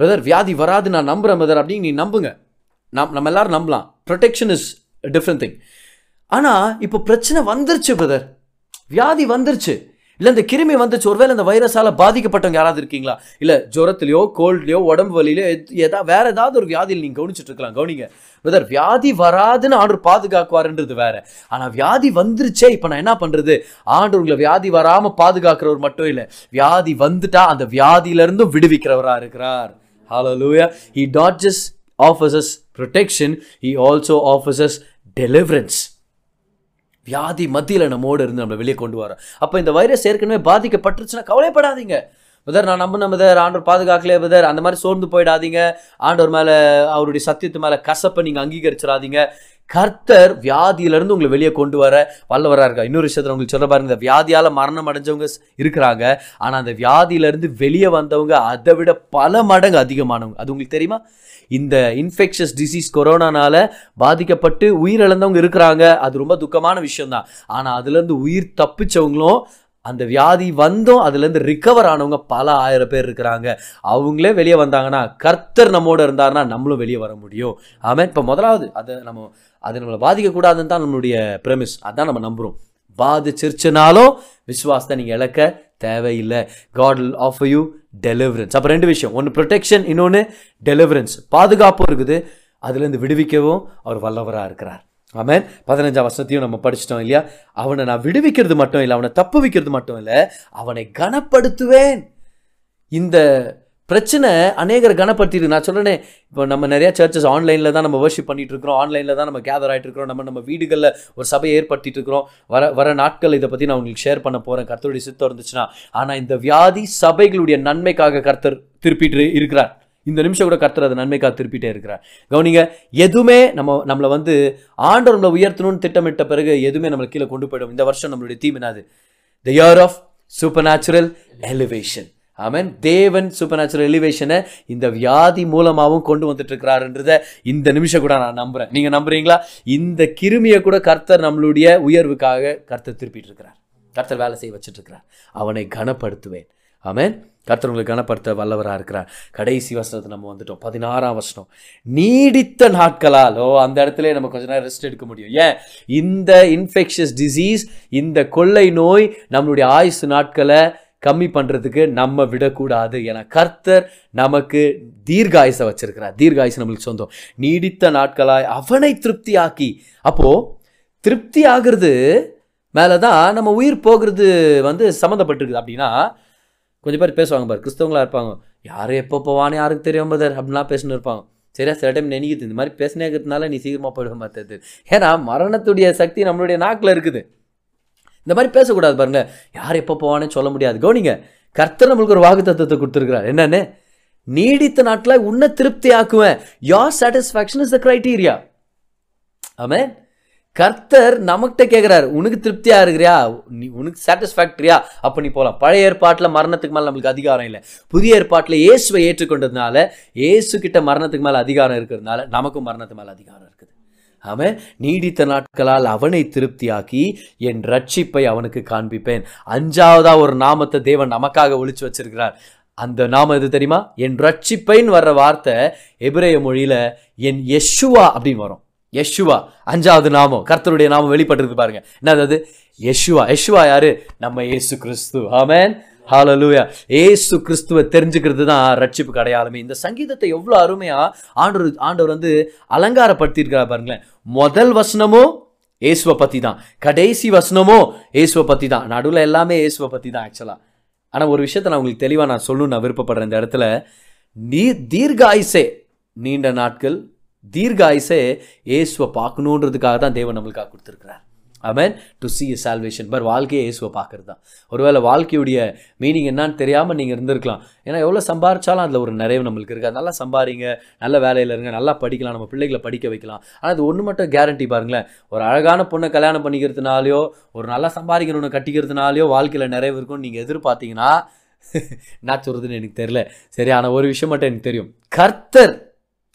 பிரதர் வியாதி வராது நான் நம்புகிறேன் பிரதர் அப்படின்னு நீ நம்புங்க. நம் நம்ம எல்லாரும் நம்பலாம். ப்ரொடெக்ஷன் இஸ் டிஃப்ரெண்ட் திங் ஆனால் இப்போ பிரச்சனை வந்துருச்சு பிரதர் வியாதி வந்துருச்சு. இல்லை இந்த கிருமி வந்துச்சு. ஒருவேளை இந்த வைரஸால் பாதிக்கப்பட்டவங்க யாராவது இருக்கீங்களா? இல்லை ஜுரத்துலையோ கோல்ட்லையோ உடம்பு வலியிலையோ எதா வேற ஏதாவது ஒரு வியாதியில் நீங்கள் கவனிச்சுட்டு இருக்கலாம். கவனிங்க. பிரதர் வியாதி வராதுன்னு ஆண்டவர் பாதுகாக்குவாருன்றது வேற. ஆனால் வியாதி வந்துருச்சே இப்போ நான் என்ன பண்ணுறது ஆண்டவர் உங்களை வியாதி வராமல் பாதுகாக்கிறவர் மட்டும் இல்லை. வியாதி வந்துட்டா அந்த வியாதியிலிருந்தும் விடுவிக்கிறவராக இருக்கிறார். Hallelujah he just offers offers protection he also offers deliverance. வியாதி மத்தியில் நம்மோடு இருந்து நம்மளை வெளியே கொண்டு வரோம் அப்போ இந்த வைரஸ் ஏற்கனவே பாதிக்கப்பட்டுருச்சுன்னா கவலைப்படாதீங்க. பிரதர் நான் நம்பின பிரதர் ஆண்டவர் பாதுகாக்கலையே பிரதர். அந்த மாதிரி சோர்ந்து போயிடாதீங்க. ஆண்டவர் மேலே அவருடைய சத்தியத்து மேலே கசப்பை நீங்கள் அங்கீகரிச்சிடாதீங்க. கர்த்தர் வியாதியிலிருந்து உங்களை வெளியே கொண்டு வர வல்லவராக இருக்கா இன்னொரு விஷயத்தில் உங்களுக்கு சொல்ல பாருங்க இந்த வியாதியால் மரணம் அடைஞ்சவங்க இருக்கிறாங்க. ஆனால் அந்த வியாதியிலிருந்து வெளியே வந்தவங்க அதை விட பல மடங்கு அதிகமானவங்க. அது உங்களுக்கு தெரியுமா? இந்த இன்ஃபெக்ஷஸ் டிசீஸ் கொரோனானால பாதிக்கப்பட்டு உயிரிழந்தவங்க இருக்கிறாங்க. அது ரொம்ப துக்கமான விஷயம்தான். ஆனால் அதுலேருந்து உயிர் தப்பிச்சவங்களும் அந்த வியாதி வந்தும் அதுலேருந்து ரிக்கவர் ஆனவங்க பல ஆயிரம் பேர் இருக்கிறாங்க. அவங்களே வெளியே வந்தாங்கன்னா கர்த்தர் நம்மோட இருந்தாருன்னா நம்மளும் வெளியே வர முடியும். ஆமாம் இப்போ முதலாவது அதை நம்ம அது நம்மளை பாதிக்கக்கூடாதுன்னு தான் நம்மளுடைய பிரமிஸ் அதான் நம்ம நம்புகிறோம் பாதிச்சிருச்சுனாலும் விசுவாசத்தை நீங்கள் இழக்க தேவையில்லை. God of offer you deliverance. அப்போ ரெண்டு விஷயம். ஒன்று ப்ரொடெக்ஷன் இன்னொன்று டெலிவரன்ஸ் பாதுகாப்பும் இருக்குது. அதுலேருந்து விடுவிக்கவும் அவர் வல்லவராக இருக்கிறார். அவன் பதினஞ்சாம் வருஷத்தையும் நம்ம படிச்சிட்டோம் இல்லையா? அவனை நான் விடுவிக்கிறது மட்டும் இல்லை அவனை தப்பு வைக்கிறது மட்டும் இல்லை அவனை கனப்படுத்துவேன். இந்த பிரச்சனை அநேகரை கனப்படுத்திடுது நான் சொல்கிறேனே இப்போ நம்ம நிறைய சர்ச்சஸ் ஆன்லைனில் தான் நம்ம வர்ஷிப் பண்ணிகிட்டு இருக்கிறோம். ஆன்லைனில் தான் நம்ம கேதர் ஆகிட்டு இருக்கிறோம். நம்ம நம்ம வீடுகளில் ஒரு சபையை ஏற்படுத்திட்டு இருக்கிறோம். வர வர நாட்கள் இதை பற்றி நான் உங்களுக்கு ஷேர் பண்ண போகிறேன் கர்த்தருடைய சித்தம் இருந்துச்சுன்னா. ஆனால் இந்த வியாதி சபைகளுடைய நன்மைக்காக கர்த்தர் திருப்பிட்டு இருக்கிறார். இந்த நிமிஷம் கூட கர்த்தர் அதை நன்மைக்காக திருப்பிட்டே இருக்கிறார். கவனிங்க எதுவுமே நம்ம நம்மளை வந்து ஆண்டவர் நம்மளை உயர்த்தணும்னு திட்டமிட்ட பிறகு எதுவுமே நம்மளை கீழே கொண்டு போயிடும். இந்த வருஷம் நம்மளுடைய தீம் என்னது? The year of supernatural elevation amen தேவன் சூப்பர் நேச்சுரல் எலிவேஷனை இந்த வியாதி மூலமாகவும் கொண்டு வந்துட்டு இருக்கிறாருன்றத இந்த நிமிஷம் கூட நான் நம்புறேன். நீங்க நம்புறீங்களா? இந்த கிருமியை கூட கர்த்தர் நம்மளுடைய உயர்வுக்காக கர்த்தர் திருப்பிட்டு இருக்கிறார் கர்த்தர் வேலை செய்ய வச்சுட்டு இருக்கிறார் அவனை கனப்படுத்துவேன். ஆமேன் கர்த்தர் கனப்படுத்த வல்லவராக இருக்கிறார். கடைசி வசனத்தை நம்ம வந்துட்டோம். பதினாறாம் வசனம். நீடித்த நாட்களால் ஓ அந்த இடத்துல நம்ம கொஞ்ச நேரம் ரெஸ்ட் எடுக்க முடியும். ஏன்? இந்த இன்ஃபெக்ஷஸ் டிசீஸ் இந்த கொள்ளை நோய் நம்மளுடைய ஆயுசு நாட்களை கம்மி பண்ணுறதுக்கு நம்ம விடக்கூடாது ஏன்னா கர்த்தர் நமக்கு தீர்காயுசை வச்சிருக்கிறார். தீர்காயுசு நம்மளுக்கு சொந்தம். நீடித்த நாட்களாய் அவனை திருப்தி ஆக்கி அப்போது திருப்தி ஆகிறது மேலே தான் நம்ம உயிர் போகிறது வந்து சம்மந்தப்பட்டிருக்குது அப்படின்னா கொஞ்சம் பேர் பேசுவாங்க பாரு கிறிஸ்தவங்களா இருப்பாங்க. யார் எப்போ போவான்னு யாருக்கு தெரியும் பதர் அப்படின்லாம் பேசின்னு இருப்பாங்க. சரியா? சில டைம் நினைக்குது. இந்த மாதிரி பேசினே இருக்கிறதுனால நீ சீக்கிரமாக போயிட மாட்டேது ஏன்னா மரணத்துடைய சக்தி நம்மளுடைய நாக்கில் இருக்குது. இந்த மாதிரி பேசக்கூடாது பாருங்க. யார் எப்போ போவானே சொல்ல முடியாது. கவனிங்க. கர்த்தர் நம்மளுக்கு ஒரு வாக்கு தத்துவத்தை கொடுத்துருக்கிறார். என்னன்னு? நீடித்த நாட்டில் உன்னை திருப்தி ஆக்குவேன் your satisfaction is the criteria ஆமே கர்த்தர் நமக்கிட்ட கேட்குறாரு உனக்கு திருப்தியாக இருக்கிறியா? நீ உனக்கு சாட்டிஸ்ஃபேக்டரியா அப்போ நீ போகலாம் பழைய ஏற்பாட்டில் மரணத்துக்கு மேலே நம்மளுக்கு அதிகாரம் இல்லை. புதிய ஏற்பாட்டில் இயேசுவை ஏற்றுக்கொண்டதுனால இயேசு கிட்ட மரணத்துக்கு மேலே அதிகாரம் இருக்கிறதுனால நமக்கும் மரணத்துக்கு மேலே அதிகாரம் இருக்குது. அவன் நீடித்த நாட்களால் அவனை திருப்தியாக்கி என் ரட்சிப்பை அவனுக்கு காண்பிப்பேன். அஞ்சாவதா ஒரு நாமத்தை தேவன் நமக்காக ஒழிச்சு வச்சிருக்கிறார். அந்த நாம எது தெரியுமா? என் ரட்சிப்பைன்னு வர்ற வார்த்தை எபிரேய மொழியில என் யெஷுவா அப்படின்னு வரும். யஷுவா அஞ்சாவது நாமம் கர்த்தருடைய நாமம் வெளிப்பட்டிருக்கு பாருங்க. என்னது அதாவது யஷுவா. யெஷுவா யாரு? நம்ம இயேசு கிறிஸ்து. ஆமேன். ஹாலலூயா ஏசு கிறிஸ்துவை தெரிஞ்சுக்கிறது தான் ரட்சிப்புக்கு அடையாளமே. இந்த சங்கீதத்தை எவ்வளோ அருமையா ஆண்டவர் ஆண்டவர் வந்து அலங்காரப்படுத்தியிருக்கிறார் பாருங்களேன். முதல் வசனமும் ஏசுவை பற்றி தான் கடைசி வசனமும் ஏசுவை பற்றி தான் நடுவில் எல்லாமே ஏசுவை பற்றி தான் ஆக்சுவலாக ஆனால் ஒரு விஷயத்தை நான் உங்களுக்கு தெளிவாக நான் சொல்லணும்னு நான் விருப்பப்படுறேன். இந்த இடத்துல நீ தீர்காயுசே நீண்ட நாட்கள் தீர்காயுசே இயேசுவை பார்க்கணுன்றதுக்காக தான் தேவன் நம்மளுக்காக கொடுத்துருக்கிறார். அமேன் டு சி சால்வேஷன் பர் வாழ்க்கையை இயேசுவை பார்க்கறது தான் ஒருவேளை வாழ்க்கையுடைய மீனிங் என்னன்னு தெரியாமல் நீங்கள் இருந்திருக்கலாம். ஏன்னா எவ்வளோ சம்பாரிச்சாலும் அதில் ஒரு நிறைவு நம்மளுக்கு இருக்குது நல்லா சம்பாரிங்க நல்ல வேலையில் இருங்க நல்லா படிக்கலாம் நம்ம பிள்ளைகளை படிக்க வைக்கலாம். ஆனால் அது ஒன்று மட்டும் கேரண்டி பாருங்களேன். ஒரு அழகான பொண்ணை கல்யாணம் பண்ணிக்கிறதுனாலையோ ஒரு நல்லா சம்பாதிக்கணும்னு கட்டிக்கிறதுனாலையோ வாழ்க்கையில் நிறைவு இருக்கும்னு நீங்கள் எதிர்பார்த்தீங்கன்னா என்ன சொல்கிறதுன்னு எனக்கு தெரியல. சரி ஆனால் ஒரு விஷயம் மட்டும் எனக்கு தெரியும். கர்த்தர்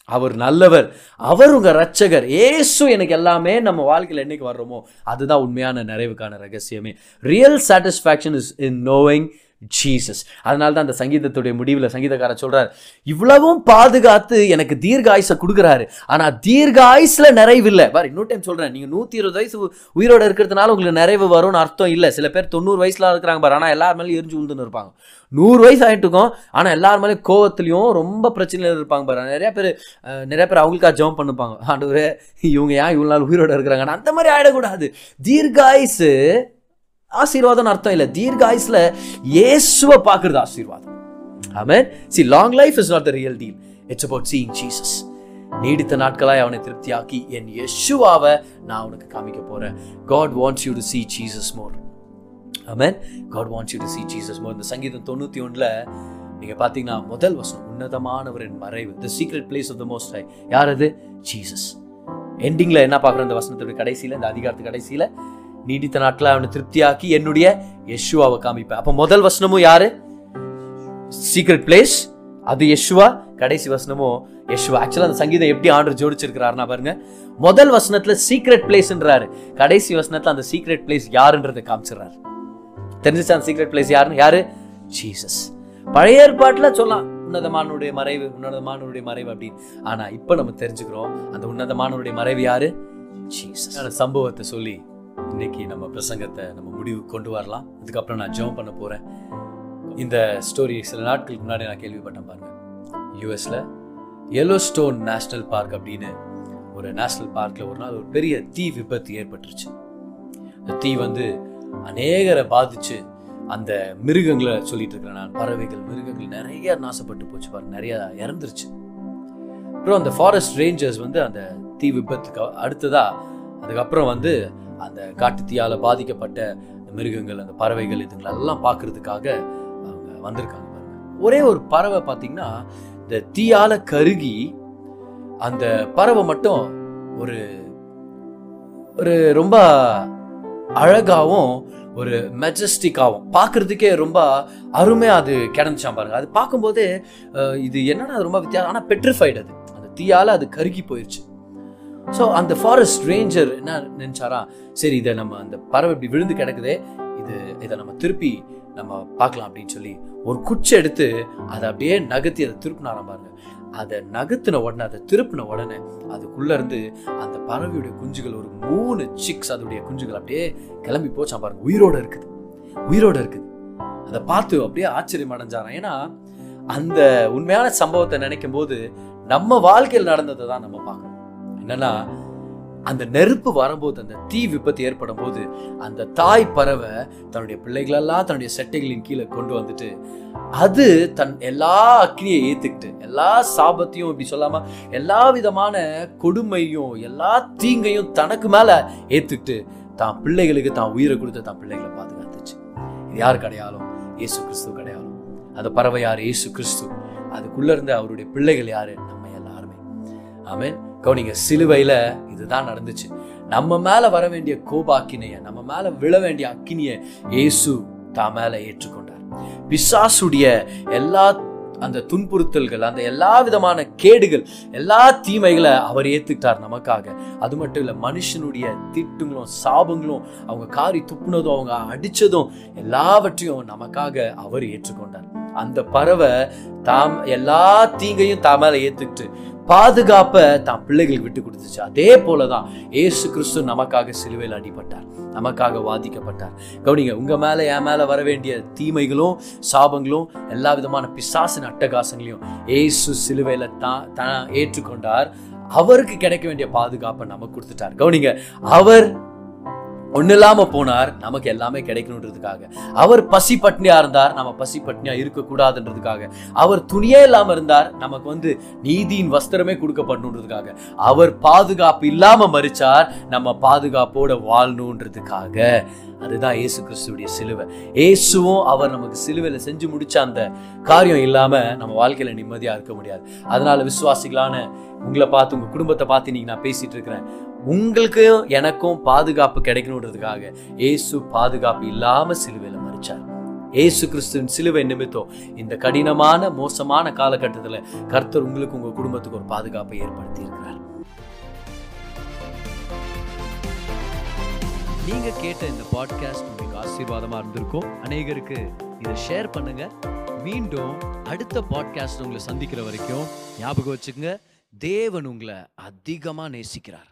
அவர் நல்லவர். அவர் உங்கள் ரட்சகர் ஏசு எனக்கு எல்லாமே நம்ம வாழ்க்கையில் என்னைக்கு வர்றோமோ அதுதான் உண்மையான நிறைவுக்கான ரகசியமே. Real satisfaction is in knowing Jesus அதனால தான் அந்த சங்கீதத்துடைய முடிவில் சங்கீதக்காரர் சொல்கிறார் இவ்வளவும் பாதுகாத்து எனக்கு தீர்க்க ஆயுசை கொடுக்குறாரு. ஆனால் தீர்க்க நிறைவு இல்லை பாரு இன்னொரு டைம் சொல்கிறேன் நீங்கள் நூற்றி இருபது வயசு உயிரோடு இருக்கிறதுனால உங்களுக்கு நிறைவு வரும்னு அர்த்தம் இல்லை. சில பேர் தொண்ணூறு வயசில் இருக்கிறாங்க பாரு. ஆனால் எல்லார் மேலேயும் எரிஞ்சு உழுந்துன்னு இருப்பாங்க. நூறு வயசு ஆகிட்டுருக்கோம் ஆனால் எல்லார் மேலேயும் கோவத்துலேயும் ரொம்ப பிரச்சனையில் இருப்பாங்க பாரு. நிறைய பேர் நிறைய பேர் அவங்களுக்காக ஜெபம் பண்ணுப்பாங்க. ஆண்டு இவங்க ஏன் இவ்வளோ நாள் உயிரோட இருக்கிறாங்க? அந்த மாதிரி ஆகிடக்கூடாது தீர்காயுசு ஆசீர்வாதம் அர்த்தம் இல்லை. தீர்காயுஸ்ல இயேசுவை பார்க்கறது ஆசீர்வாதம். Amen see long life is not the real deal it's about seeing Jesus நீடித்த நாட்களாய் அவனை திருப்தியாக்கி என் யெஷுவாவை நான் உனக்கு காமிக்க போறேன். God wants you to see Jesus more amen God wants you to see Jesus more இந்த சங்கீதம் தொண்ணூற்றி ஒன்றில் நீங்கள் பார்த்தீங்கன்னா முதல் வசனம் உன்னதமானவரின் மறைவு. The secret place of the most high யார் அது? ஜீசஸ் எண்டிங்கில் என்ன பார்க்குறோம்? இந்த வசனத்துடைய கடைசியில் இந்த அதிகாரத்து கடைசியில் நீடித்த நாட்களை அவனை திருப்தியாக்கி என்னுடைய யெஷுவாவை காமிப்பேன். அப்போ முதல் வசனமும் யாரு? சீக்ரெட் பிளேஸ் அது யெஷுவா. கடைசி வசனமும் யெஷுவா. ஆக்சுவலாக அந்த சங்கீதம் எப்படி ஆண்டு ஜோடிச்சிருக்கிறாருன்னா பாருங்க. முதல் வசனத்துல சீக்ரெட் பிளேஸ்ன்றாரு கடைசி வசனத்துல அந்த சீக்ரெட் பிளேஸ் யாருன்றதை காமிச்சிடுறாரு. தெரிஞ்சிச்சா அந்த சீக்ரெட் பிளேஸ் யாருன்னு? யாரு? ஜீசஸ் பழைய ஏற்பாட்டுல சொல்லலாம். உன்னதமானவருடைய மறைவு உன்னதமானவருடைய மறைவு அப்படின்னு. ஆனா இப்ப நம்ம தெரிஞ்சுக்கிறோம் அந்த உன்னதமானவருடைய மறைவு யாரு? சம்பவத்தை சொல்லி இன்னைக்கு நம்ம பிரசங்கத்தை நம்ம முடிவு கொண்டு வரலாம். இதுக்கப்புறம் நான் ஜெபம் பண்ண போகிறேன் இந்த ஸ்டோரி சில நாட்களுக்கு முன்னாடி நான் கேள்விப்பட்டேன் பாருங்க. யூஎஸில் எல்லோ ஸ்டோன் நேஷ்னல் பார்க் அப்படின்னு ஒரு நேஷ்னல் பார்க்கில் ஒரு நாள் ஒரு பெரிய தீ விபத்து ஏற்பட்டுருச்சு. இந்த தீ வந்து அநேகரை பாதிச்சு அந்த மிருகங்களை சொல்லிட்டு இருக்கிறேன் நான். பறவைகள் மிருகங்கள் நிறைய நாசப்பட்டு போச்சு பாருங்க. நிறைய இறந்துருச்சு. அப்புறம் அந்த ஃபாரஸ்ட் ரேஞ்சர்ஸ் வந்து அந்த தீ விபத்துக்கு அடுத்ததா அதுக்கப்புறம் வந்து அந்த காட்டு பாதிக்கப்பட்ட அந்த மிருகங்கள் அந்த பறவைகள் இதுங்களெல்லாம் பார்க்கறதுக்காக அவங்க வந்திருக்காங்க பாருங்க. ஒரே ஒரு பறவை பார்த்தீங்கன்னா இந்த தீயால கருகி அந்த பறவை மட்டும் ஒரு ஒரு ரொம்ப அழகாகவும் ஒரு மெஜஸ்டிக்காகவும் பார்க்கறதுக்கே ரொம்ப அருமையாக அது கிடந்துச்சான் பாருங்க. அது பார்க்கும்போதே இது என்னன்னா அது ரொம்ப வித்தியாசம் ஆனால் பெட்ரிஃபைடு அது. அந்த தீயால் அது கருகி போயிடுச்சு ஸோ அந்த ஃபாரஸ்ட் ரேஞ்சர் என்ன நினைச்சாரா? சரி இதை நம்ம அந்த பறவை இப்படி விழுந்து கிடக்குதே இது இதை நம்ம திருப்பி நம்ம பார்க்கலாம் அப்படின்னு சொல்லி ஒரு குச்சி எடுத்து அதை அப்படியே நகர்த்தி அதை திருப்பினாராம் பாருங்க. அதை நகர்த்தின உடனே அதை திருப்பின உடனே அதுக்குள்ள இருந்து அந்த பறவையுடைய குஞ்சுகள் ஒரு மூணு சிக்ஸ் அதோடைய குஞ்சுகள் அப்படியே கிளம்பி போச்சா பாருங்க. உயிரோட இருக்குது. உயிரோட இருக்குது. அதை பார்த்து அப்படியே ஆச்சரியம் அடைஞ்சாராம். ஏன்னா அந்த உண்மையான சம்பவத்தை நினைக்கும் போது நம்ம வாழ்க்கையில் நடந்ததை தான் நம்ம பார்க்கணும். என்னன்னா அந்த நெருப்பு வரும்போது அந்த தீ விபத்து ஏற்படும் போது அந்த தாய் பறவை தன்னுடைய பிள்ளைகளெல்லாம் தன்னுடைய செட்டைகளின் கீழே கொண்டு வந்துட்டு அது தன் எல்லா அக்னியை ஏத்துக்கிட்டு எல்லா சாபத்தையும் இப்படி சொல்லாம எல்லா விதமான கொடுமையும் எல்லா தீங்கையும் தனக்கு மேல ஏத்துக்கிட்டு தான் பிள்ளைகளுக்கு தான் உயிரை கொடுத்து தான் பிள்ளைகளை பாதுகாத்துச்சு. இது யார் கிடையாலும் ஏசு கிறிஸ்து கிடையாலும் அந்த பறவை யார்? ஏசு கிறிஸ்து. அதுக்குள்ள இருந்த அவருடைய பிள்ளைகள் யாரு? நம்ம எல்லாருமே. ஆமேன். கவனிங்க சிலுவையில இதுதான் நடந்துச்சு. நம்ம மேல வர வேண்டிய கோபாக்கினைய நம்ம மேல விழ வேண்டிய அக்கினிய இயேசு தான் மேல ஏற்றுக்கொண்டார். பிசாசுடைய எல்லா அந்த துன்புறுத்தல்கள் அந்த எல்லா விதமான கேடுகள் எல்லா தீமைகளை அவர் ஏத்துக்கிட்டார் நமக்காக. அது மட்டும் இல்ல மனுஷனுடைய திட்டுங்களும் சாபங்களும் அவங்க காரி துப்புனதும் அவங்க அடிச்சதும் எல்லாவற்றையும் நமக்காக அவர் ஏற்றுக்கொண்டார். அந்த பறவை தாம் எல்லா தீங்கையும் தாமேல ஏத்துக்கிட்டு பாதுகாப்பை தான் பிள்ளைகளுக்கு விட்டு கொடுத்துச்சு. அதே போலதான் ஏசு கிறிஸ்து நமக்காக சிலுவையில் அடிபட்டார். நமக்காக வாதிக்கப்பட்டார். கவனிங்க உங்கள் மேலே என் மேலே வர வேண்டிய தீமைகளும் சாபங்களும் எல்லா விதமான பிசாசின் அட்டகாசங்களையும் ஏசு சிலுவையில் தான் தான் ஏற்றுக்கொண்டார். அவருக்கு கிடைக்க வேண்டிய பாதுகாப்பை நமக்கு கொடுத்துட்டார். கவனிங்க அவர் ஒண்ணு இல்லாம போனார் நமக்கு எல்லாமே கிடைக்கணுன்றதுக்காக. அவர் பசி பட்னியா இருந்தார் நம்ம பசி பட்னியாக இருக்கக்கூடாதுன்றதுக்காக. அவர் துணியே இல்லாம இருந்தார் நமக்கு வந்து நீதியின் வஸ்திரமே கொடுக்கப்படணுன்றதுக்காக. அவர் பாதுகாப்பு இல்லாம மறிச்சார் நம்ம பாதுகாப்போட வாழணுன்றதுக்காக. அதுதான் இயேசு கிறிஸ்துடைய சிலுவை. இயேசுவும் அவர் நமக்கு சிலுவையில செஞ்சு முடிச்ச அந்த காரியம் இல்லாம நம்ம வாழ்க்கையில நிம்மதியா இருக்க முடியாது. அதனால விசுவாசிகளான உங்களை பார்த்து உங்க குடும்பத்தை பார்த்து இன்னைக்கு நான் பேசிட்டு இருக்கிறேன். உங்களுக்கும் எனக்கும் பாதுகாப்பு கிடைக்கணுன்றதுக்காக ஏசு பாதுகாப்பு இல்லாம சிலுவையில மறிச்சார் இயேசு கிறிஸ்துவின் சிலுவை நிமித்தம் இந்த கடினமான மோசமான காலகட்டத்துல கர்த்தர் உங்களுக்கு உங்க குடும்பத்துக்கு ஒரு பாதுகாப்பை ஏற்படுத்தி இருக்கிறார் நீங்க கேட்ட இந்த பாட்காஸ்ட் உங்களுக்கு ஆசீர்வாதமா இருந்திருக்கும். அநேகருக்கு இதை ஷேர் பண்ணுங்க. மீண்டும் அடுத்த பாட்காஸ்ட் உங்களை சந்திக்கிற வரைக்கும் ஞாபகம் வச்சுக்கோங்க. தேவன் உங்களை அதிகமா நேசிக்கிறார்.